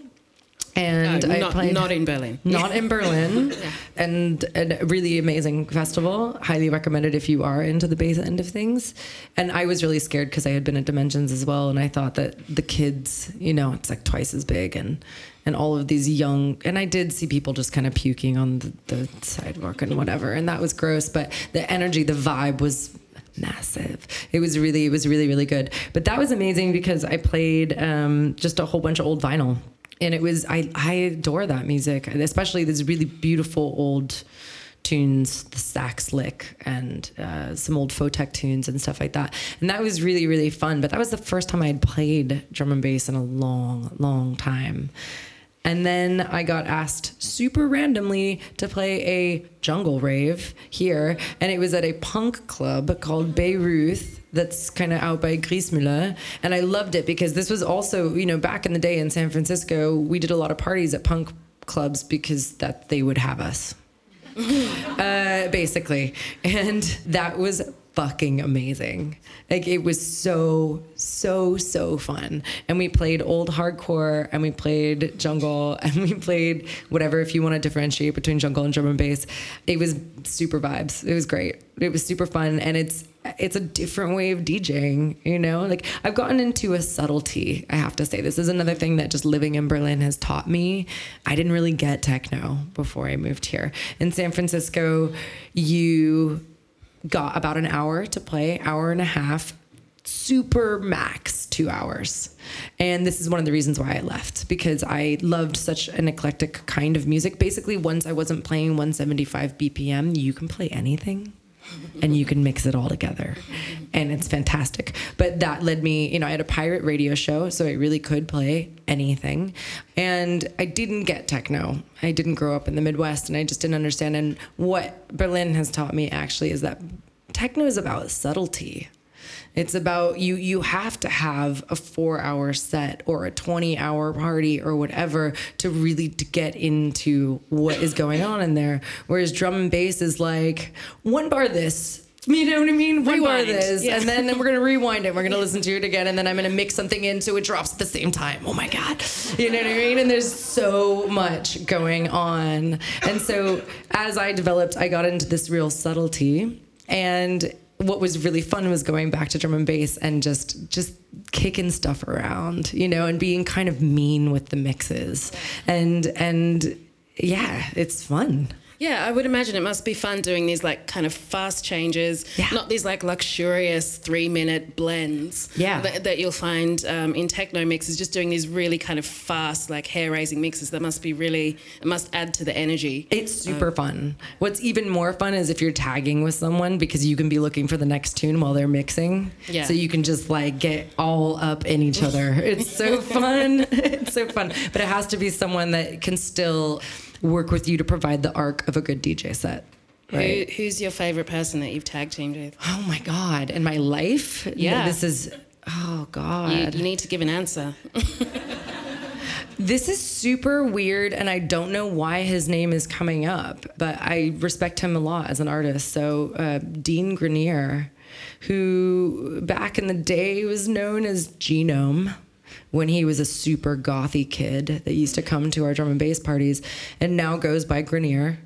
and No, I not, played not in berlin not in Berlin, and a really amazing festival. Highly recommended if you are into the bass end of things. And I was really scared because I had been at Dimensions as well, and I thought that the kids, you know, it's like twice as big, and and all of these young, and I did see people just kind of puking on the, the sidewalk and whatever, and that was gross. But the energy, the vibe was massive. It was really, it was really, really good. But that was amazing because I played um, just a whole bunch of old vinyl, and it was I I adore that music, especially this really beautiful old tunes, the sax lick, and uh, some old Photek tunes and stuff like that. And that was really, really fun. But that was the first time I had played drum and bass in a long, long time. And then I got asked super randomly to play a jungle rave here. And it was at a punk club called Bayreuth that's kind of out by Griesmüller. And I loved it because this was also, you know, back in the day in San Francisco, we did a lot of parties at punk clubs because that they would have us uh, basically. And that was fucking amazing. Like it was so, so, so fun. And we played old hardcore and we played jungle and we played whatever if you want to differentiate between jungle and drum and bass. It was super vibes. It was great. It was super fun and it's it's a different way of DJing, you know? Like I've gotten into a subtlety, I have to say. This is another thing that just living in Berlin has taught me. I didn't really get techno before I moved here. In San Francisco, you got about an hour to play, hour and a half, super max two hours. And this is one of the reasons why I left because I loved such an eclectic kind of music. Basically, once I wasn't playing 175 BPM, you can play anything and you can mix it all together. And it's fantastic. But that led me you know i had a pirate radio show so i really could play anything. And i didn't get techno. I didn't grow up in the midwest and i just didn't understand. And what berlin has taught me actually is that techno is about subtlety it's about you you have to have a 4 hour set or a 20 hour party or whatever to really to get into what is going on in there whereas drum and bass is like one bar this you know what I mean? One bar Rewind. this, Yeah. and then, then we're gonna rewind it. We're gonna listen to it again, and then I'm gonna mix something in so it drops at the same time. Oh my god, you know what I mean? And there's so much going on, and so as I developed, I got into this real subtlety, and what was really fun was going back to drum and bass and just just kicking stuff around, you know, and being kind of mean with the mixes, and and yeah, it's fun. Yeah, I would imagine it must be fun doing these like kind of fast changes, Yeah. not these like luxurious three minute blends Yeah. that, that you'll find um, in techno mixes, just doing these really kind of fast, like hair raising mixes. That must be really, it must add to the energy. It's super fun. What's even more fun is if you're tagging with someone because you can be looking for the next tune while they're mixing. Yeah. So you can just like get all up in each other. It's so fun. it's so fun. But it has to be someone that can still work with you to provide the arc of a good DJ set. Right. Who, who's your favorite person that you've tag teamed with? Oh my God. In my life? Yeah. This is, oh You, God. you need to give an answer. This is super weird, and I don't know why his name is coming up, but I respect him a lot as an artist. So, uh, Dean Grenier, who back in the day was known as Genome when he was a super gothy kid that used to come to our drum and bass parties, and now goes by Grenier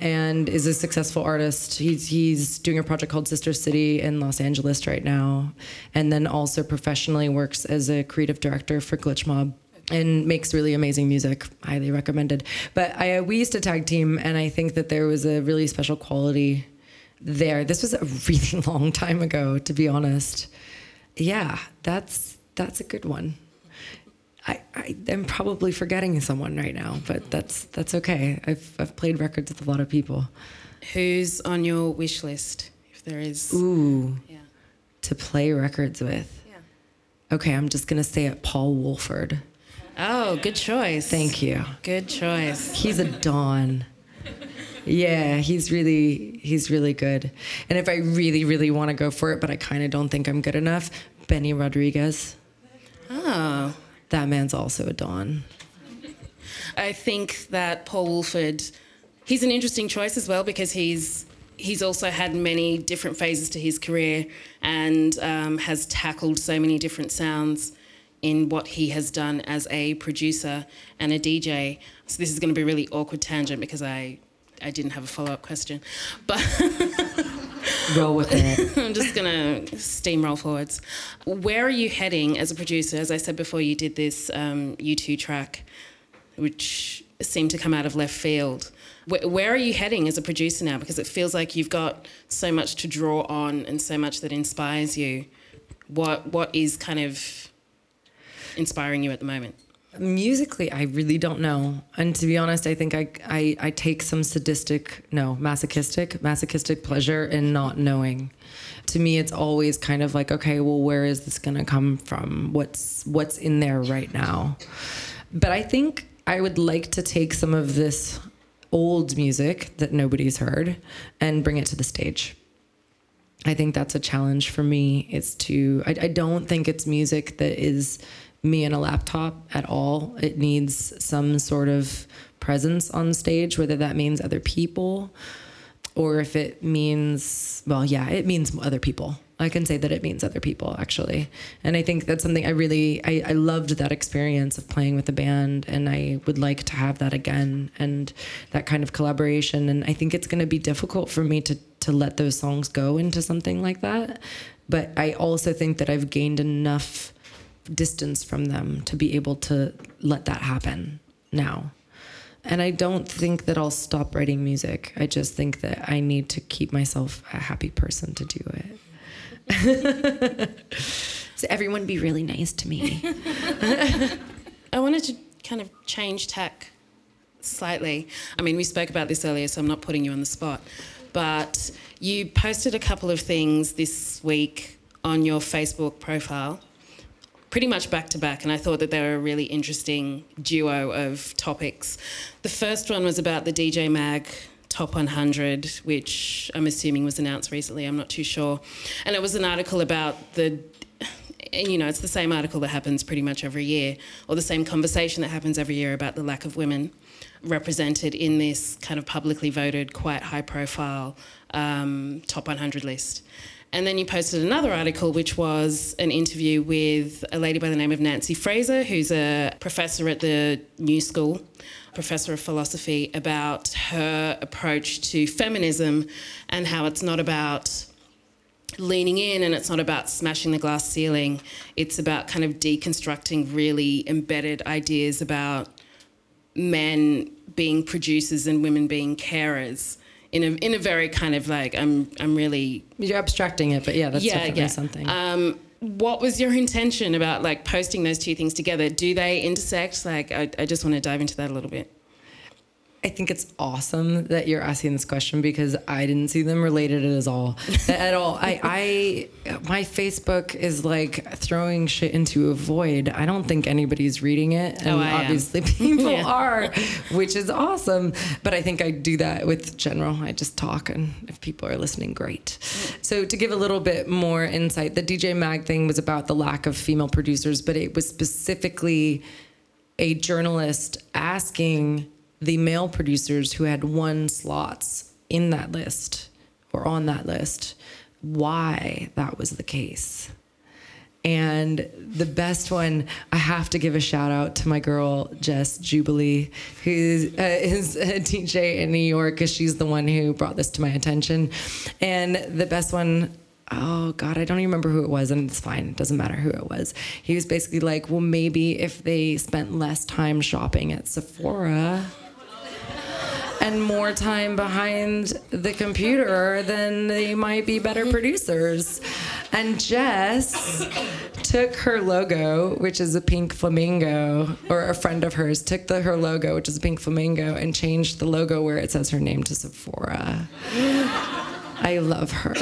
and is a successful artist. He's he's doing a project called Sister City in Los Angeles right now, and then also professionally works as a creative director for Glitch Mob and makes really amazing music. Highly recommended. But I we used to tag team, and I think that there was a really special quality there. This was a really long time ago, to be honest. Yeah, that's that's a good one. I, I am probably forgetting someone right now, but that's that's okay. I've I've played records with a lot of people. Who's on your wish list, if there is? Ooh, Yeah. to play records with. Yeah. Okay, I'm just gonna say it. Paul Woolford. Oh, good choice. Thank you. Good choice. He's a don. Yeah, he's really he's really good. And if I really really want to go for it, but I kind of don't think I'm good enough, Benny Rodriguez. Oh. That man's also a don. I think that Paul Woolford, he's an interesting choice as well because he's he's also had many different phases to his career and um, has tackled so many different sounds in what he has done as a producer and a DJ. So this is going to be a really awkward tangent because I I didn't have a follow up question, but. Roll with it. I'm just gonna steamroll forwards. Where are you heading as a producer? As I said before, you did this um, U2 track, which seemed to come out of left field. Where, where are you heading as a producer now? Because it feels like you've got so much to draw on and so much that inspires you. What what is kind of inspiring you at the moment? Musically, I really don't know. And to be honest, I think I, I, I take some sadistic, no, masochistic, masochistic pleasure in not knowing. To me, it's always kind of like, okay, well, where is this going to come from? What's what's in there right now? But I think I would like to take some of this old music that nobody's heard and bring it to the stage. I think that's a challenge for me. Is to I, I don't think it's music that is me and a laptop at all. It needs some sort of presence on stage, whether that means other people or if it means, well, yeah, it means other people. I can say that it means other people actually. And I think that's something I really, I, I loved that experience of playing with the band and I would like to have that again and that kind of collaboration. And I think it's going to be difficult for me to, to let those songs go into something like that. But I also think that I've gained enough distance from them to be able to let that happen now. And I don't think that I'll stop writing music. I just think that I need to keep myself a happy person to do it. so everyone be really nice to me. I wanted to kind of change tack slightly. I mean, we spoke about this earlier, so I'm not putting you on the spot. But you posted a couple of things this week on your Facebook profile, pretty much back to back, and I thought that they were a really interesting duo of topics. The first one was about the DJ Mag Top 100, which I'm assuming was announced recently, I'm not too sure. And it was an article about the you know, it's the same article that happens pretty much every year, or the same conversation that happens every year about the lack of women represented in this kind of publicly voted, quite high profile um, top 100 list. And then you posted another article, which was an interview with a lady by the name of Nancy Fraser, who's a professor at the New School, professor of philosophy, about her approach to feminism and how it's not about leaning in and it's not about smashing the glass ceiling. It's about kind of deconstructing really embedded ideas about men being producers and women being carers in a in a very kind of like I'm I'm really You're abstracting it, but yeah, that's yeah definitely yeah something. Um, what was your intention about like posting those two things together? Do they intersect? Like I, I just want to dive into that a little bit. I think it's awesome that you're asking this question because I didn't see them related at all. at all. I, I, my Facebook is like throwing shit into a void. I don't think anybody's reading it, and Oh, I am. obviously people Yeah. are, which is awesome. But I think I do that with general. I just talk, and if people are listening, great. So to give a little bit more insight, the DJ Mag thing was about the lack of female producers, but it was specifically a journalist asking the male producers who had won slots in that list or on that list why that was the case. And the best one, I have to give a shout out to my girl Jess Jubilee, who uh, is a DJ in New York, because she's the one who brought this to my attention. And the best one, oh God, I don't even remember who it was, and it's fine, it doesn't matter who it was. He was basically like, well, maybe if they spent less time shopping at Sephora and more time behind the computer, then they might be better producers. And Jess took her logo, which is a pink flamingo, or a friend of hers took the, her logo, which is a pink flamingo, and changed the logo where it says her name to Sephora. I love her.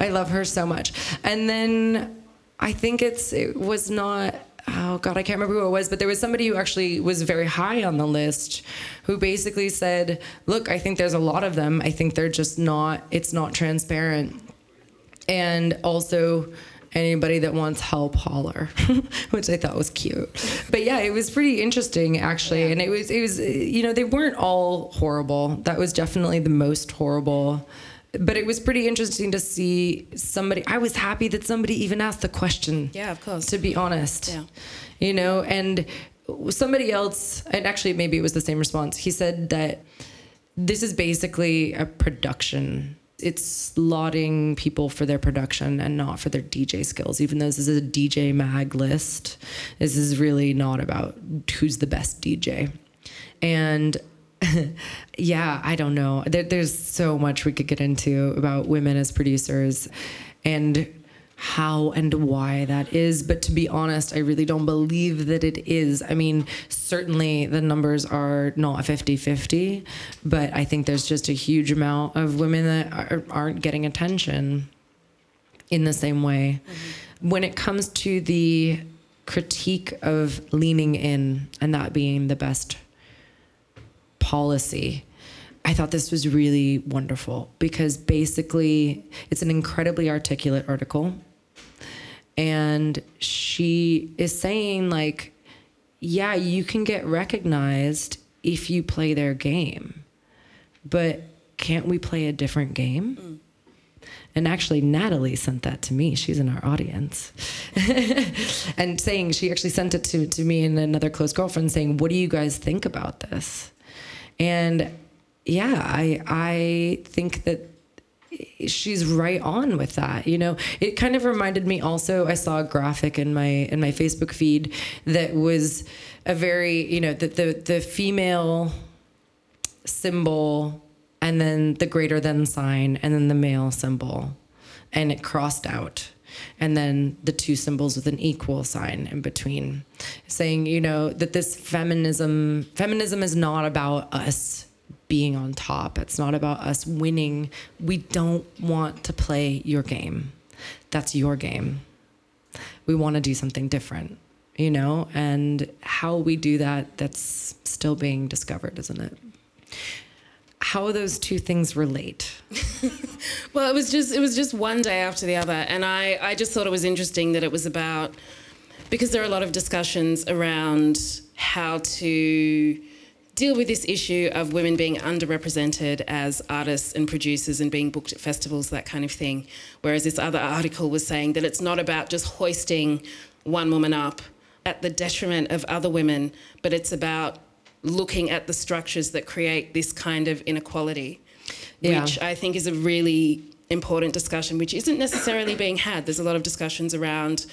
I love her so much. And then I think it's it was not oh god, I can't remember who it was, but there was somebody who actually was very high on the list who basically said, "Look, I think there's a lot of them. I think they're just not it's not transparent." And also anybody that wants help holler which i thought was cute but yeah it was pretty interesting actually and it was it was you know they weren't all horrible that was definitely the most horrible but it was pretty interesting to see somebody i was happy that somebody even asked the question Yeah, of course. to be honest Yeah. you know and somebody else and actually maybe it was the same response he said that this is basically a production it's lauding people for their production and not for their DJ skills. Even though this is a DJ mag list, this is really not about who's the best DJ. And yeah, I don't know. There, there's so much we could get into about women as producers and how and why that is. But to be honest, I really don't believe that it is. I mean, certainly the numbers are not 50 50, but I think there's just a huge amount of women that are, aren't getting attention in the same way. Mm-hmm. When it comes to the critique of leaning in and that being the best policy. I thought this was really wonderful because basically it's an incredibly articulate article. And she is saying, like, yeah, you can get recognized if you play their game, but can't we play a different game? Mm. And actually, Natalie sent that to me. She's in our audience. and saying, she actually sent it to, to me and another close girlfriend saying, What do you guys think about this? And yeah, I, I think that she's right on with that you know? It kind of reminded me also i saw a graphic in my in my facebook feed that was a very you know the the, the female symbol and then the greater than sign and then the male symbol. And it crossed out and then the two symbols with an equal sign in between saying you know that this feminism feminism is not about us being on top. It's not about us winning. We don't want to play your game. That's your game. We want to do something different you know? And how we do that that's still being discovered isn't it how those two things relate Well, it was just it was just one day after the other, and I I just thought it was interesting that it was about because there are a lot of discussions around how to deal with this issue of women being underrepresented as artists and producers and being booked at festivals, that kind of thing. Whereas this other article was saying that it's not about just hoisting one woman up at the detriment of other women, but it's about looking at the structures that create this kind of inequality, Yeah. which I think is a really important discussion, which isn't necessarily being had. There's a lot of discussions around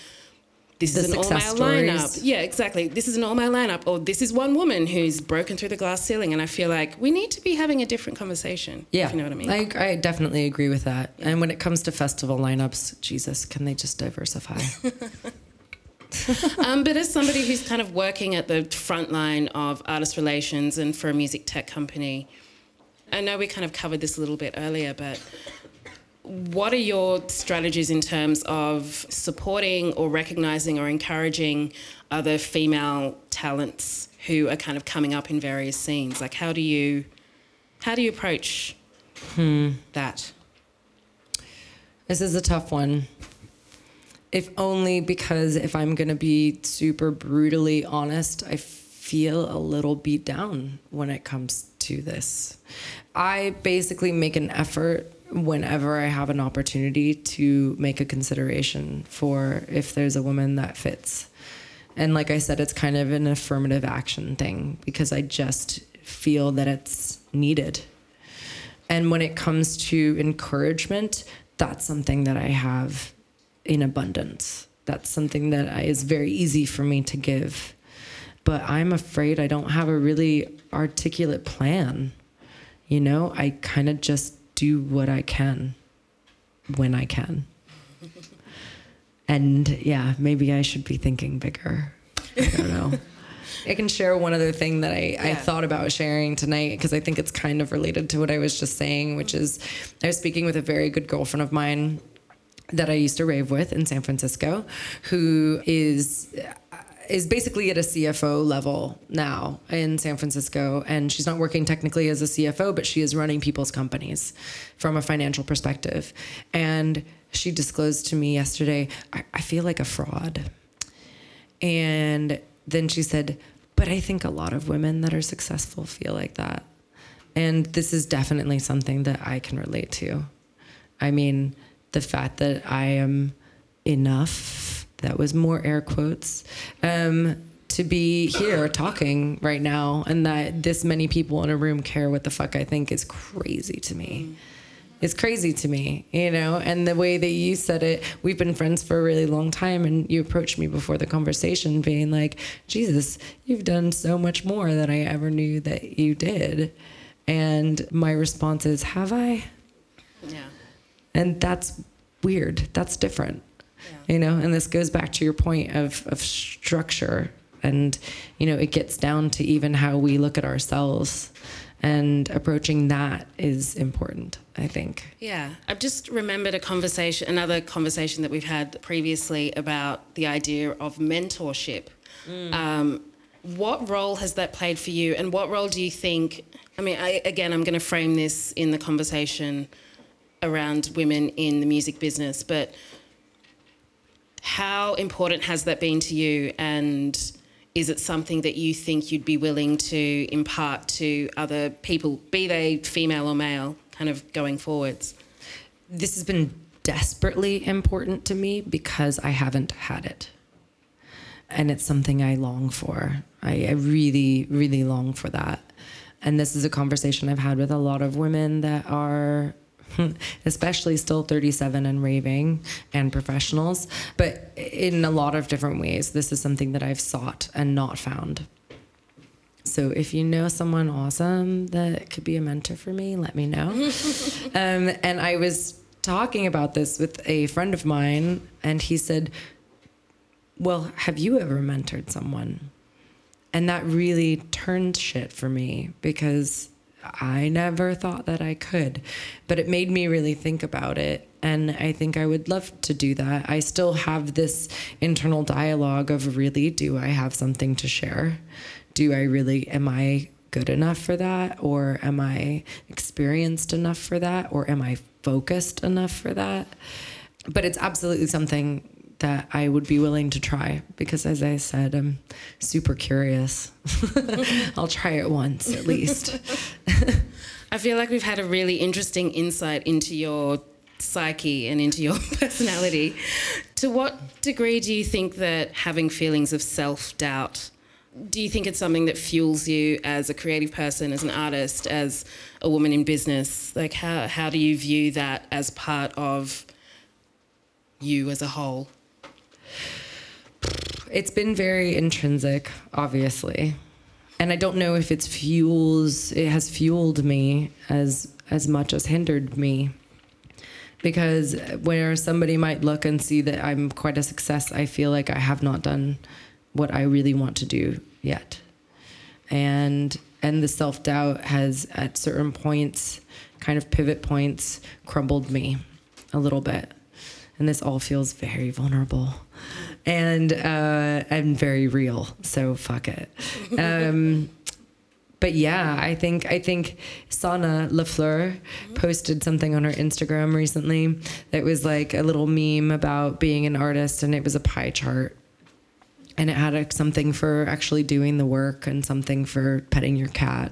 this The is an all male lineup. Yeah, exactly. This is an all male lineup, or this is one woman who's broken through the glass ceiling. And I feel like we need to be having a different conversation. Yeah, if you know what I mean. I, I definitely agree with that. And when it comes to festival lineups, Jesus, can they just diversify? um, but as somebody who's kind of working at the front line of artist relations and for a music tech company, I know we kind of covered this a little bit earlier, but what are your strategies in terms of supporting or recognizing or encouraging other female talents who are kind of coming up in various scenes? Like, how do you how do you approach that? this is a tough one. If only because if I'm going to be super brutally honest, I feel a little beat down when it comes to this. I basically make an effort whenever I have an opportunity to make a consideration for if there's a woman that fits. And like I said, it's kind of an affirmative action thing because I just feel that it's needed. And when it comes to encouragement, that's something that I have in abundance. That's something that I, is very easy for me to give. But I'm afraid I don't have a really articulate plan. You know, I kind of just do what I can when I can. And yeah, maybe I should be thinking bigger. I don't know. I can share one other thing that I, I thought about sharing tonight because I think it's kind of related to what I was just saying, which is I was speaking with a very good girlfriend of mine that I used to rave with in San Francisco, who is is basically at a CFO level now in San Francisco. And she's not working technically as a CFO, but she is running people's companies from a financial perspective. And she disclosed to me yesterday, I, I feel like a fraud. And then she said, but I think a lot of women that are successful feel like that. And this is definitely something that I can relate to. I mean, the fact that I am enough, that was more air quotes, um, to be here talking right now and that this many people in a room care what the fuck I think is crazy to me. It's crazy to me, you know? And the way that you said it, we've been friends for a really long time. And you approached me before the conversation being like, Jesus, you've done so much more than I ever knew that you did. And my response is, Have I? Yeah. And that's weird. That's different. You know, and this goes back to your point of, of structure. And, you know, it gets down to even how we look at ourselves. And approaching that is important, I think. Yeah, I've just remembered a conversation, another conversation that we've had previously about the idea of mentorship. Um, what role has that played for you, and what role do you think? I mean, I, again, I'm going to frame this in the conversation around women in the music business, but how important has that been to you, and is it something that you think you'd be willing to impart to other people, be they female or male, kind of going forwards? This has been desperately important to me because I haven't had it. And it's something I long for. I, I really, really long for that. And this is a conversation I've had with a lot of women that are especially still 37 and raving and professionals, but in a lot of different ways. This is something that I've sought and not found. So if you know someone awesome that could be a mentor for me, let me know. um, and I was talking about this with a friend of mine, and he said, Well, have you ever mentored someone? And that really turned shit for me because I never thought that I could. But it made me really think about it. And I think I would love to do that. I still have this internal dialogue of really, do I have something to share? Do I really, am I good enough for that? Or am I experienced enough for that? Or am I focused enough for that? But it's absolutely something that I would be willing to try because, as I said, I'm super curious. I'll try it once at least. I feel like we've had a really interesting insight into your psyche and into your personality. To what degree do you think that having feelings of self doubt? Do you think it's something that fuels you as a creative person, as an artist, as a woman in business? Like, how, how do you view that as part of you as a whole? It's been very intrinsic, obviously. And I don't know if it's fuels it has fueled me as as much as hindered me. Because where somebody might look and see that I'm quite a success, I feel like I have not done what I really want to do yet. And and the self-doubt has at certain points, kind of pivot points, crumbled me a little bit. And this all feels very vulnerable and uh, and very real. So fuck it. Um, but yeah, I think I think Sana Lafleur posted something on her Instagram recently that was like a little meme about being an artist, and it was a pie chart. And it had a, something for actually doing the work, and something for petting your cat,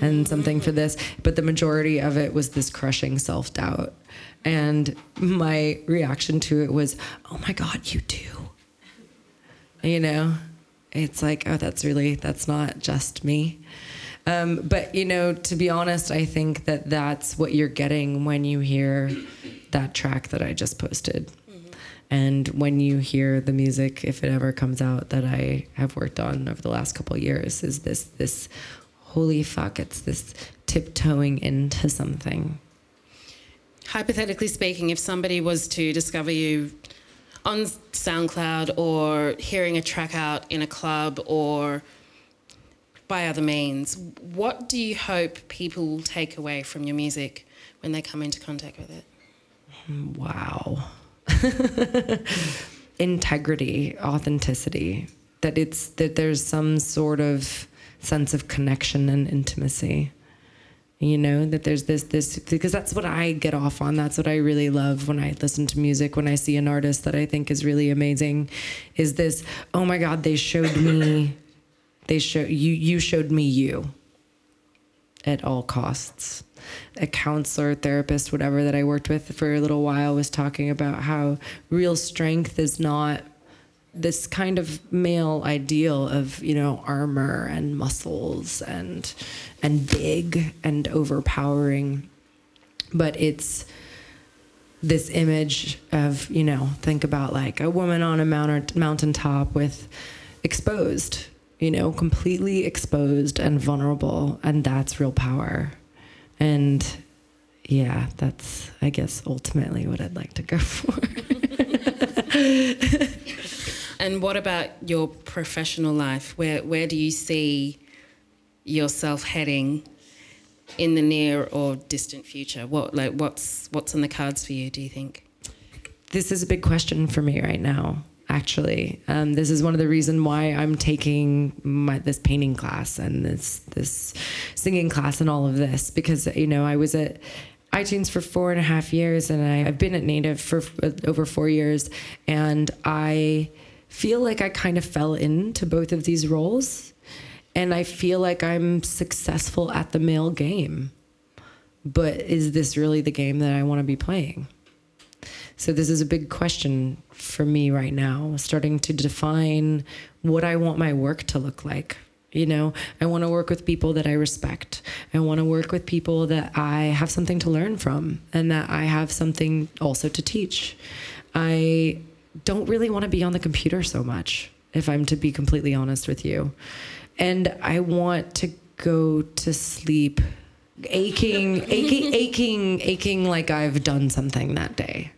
and something for this. But the majority of it was this crushing self doubt. And my reaction to it was, oh my God, you do. You know? It's like oh that's really that's not just me. Um, but you know to be honest i think that that's what you're getting when you hear that track that i just posted. And when you hear the music if it ever comes out that i have worked on over the last couple of years is this this holy fuck it's this tiptoeing into something Hypothetically speaking, if somebody was to discover you on SoundCloud or hearing a track out in a club or by other means, what do you hope people will take away from your music when they come into contact with it? wow integrity authenticity that it's that there's some sort of sense of connection and intimacy you know that there's this this because that's what i get off on. That's what i really love when i listen to music when i see an artist that i think is really amazing is this oh my god they showed me they show you you showed me you at all costs. A counselor therapist whatever that i worked with for a little while was talking about how real strength is not this kind of male ideal of you know armor and muscles and and big and overpowering. But it's this image of you know think about like a woman on a mountain mountaintop with exposed you know completely exposed and vulnerable and that's real power. And yeah that's i guess ultimately what i'd like to go for And what about your professional life? Where where do you see yourself heading in the near or distant future? What like what's what's on the cards for you? Do you think? this is a big question for me right now actually um, this is one of the reasons why i'm taking my, this painting class and this this singing class and all of this because you know i was at itunes for four and a half years and I, i've been at native for over four years and i feel like i kind of fell into both of these roles and i feel like i'm successful at the male game but is this really the game that i want to be playing so this is a big question for me right now, starting to define what I want my work to look like. You know, I want to work with people that I respect. I want to work with people that I have something to learn from and that I have something also to teach. I don't really want to be on the computer so much, if I'm to be completely honest with you. And I want to go to sleep aching, aching, aching, aching like I've done something that day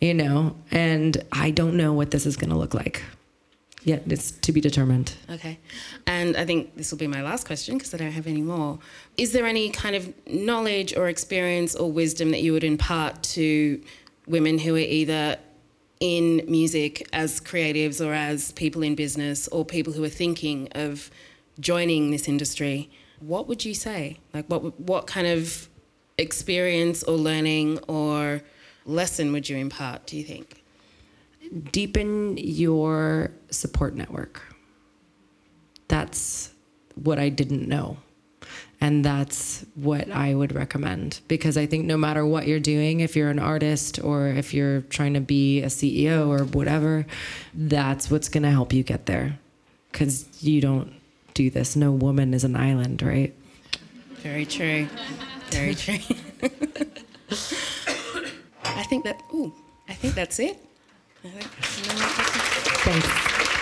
you know, and I don't know what this is going to look like. Yet it's to be determined. Okay. And I think this will be my last question because I don't have any more. Is there any kind of knowledge or experience or wisdom that you would impart to women who are either in music as creatives or as people in business or people who are thinking of joining this industry? What would you say? Like what what kind of experience or learning or lesson would you impart, do you think? Deepen your support network. That's what I didn't know. And that's what I would recommend because I think no matter what you're doing, if you're an artist or if you're trying to be a CEO or whatever, that's what's going to help you get there. Because you don't do this. No woman is an island, right? Very true. Very true. I think that. Ooh, I think that's it. I think, no more questions? Thanks.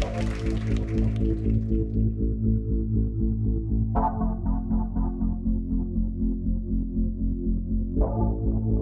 Thank you.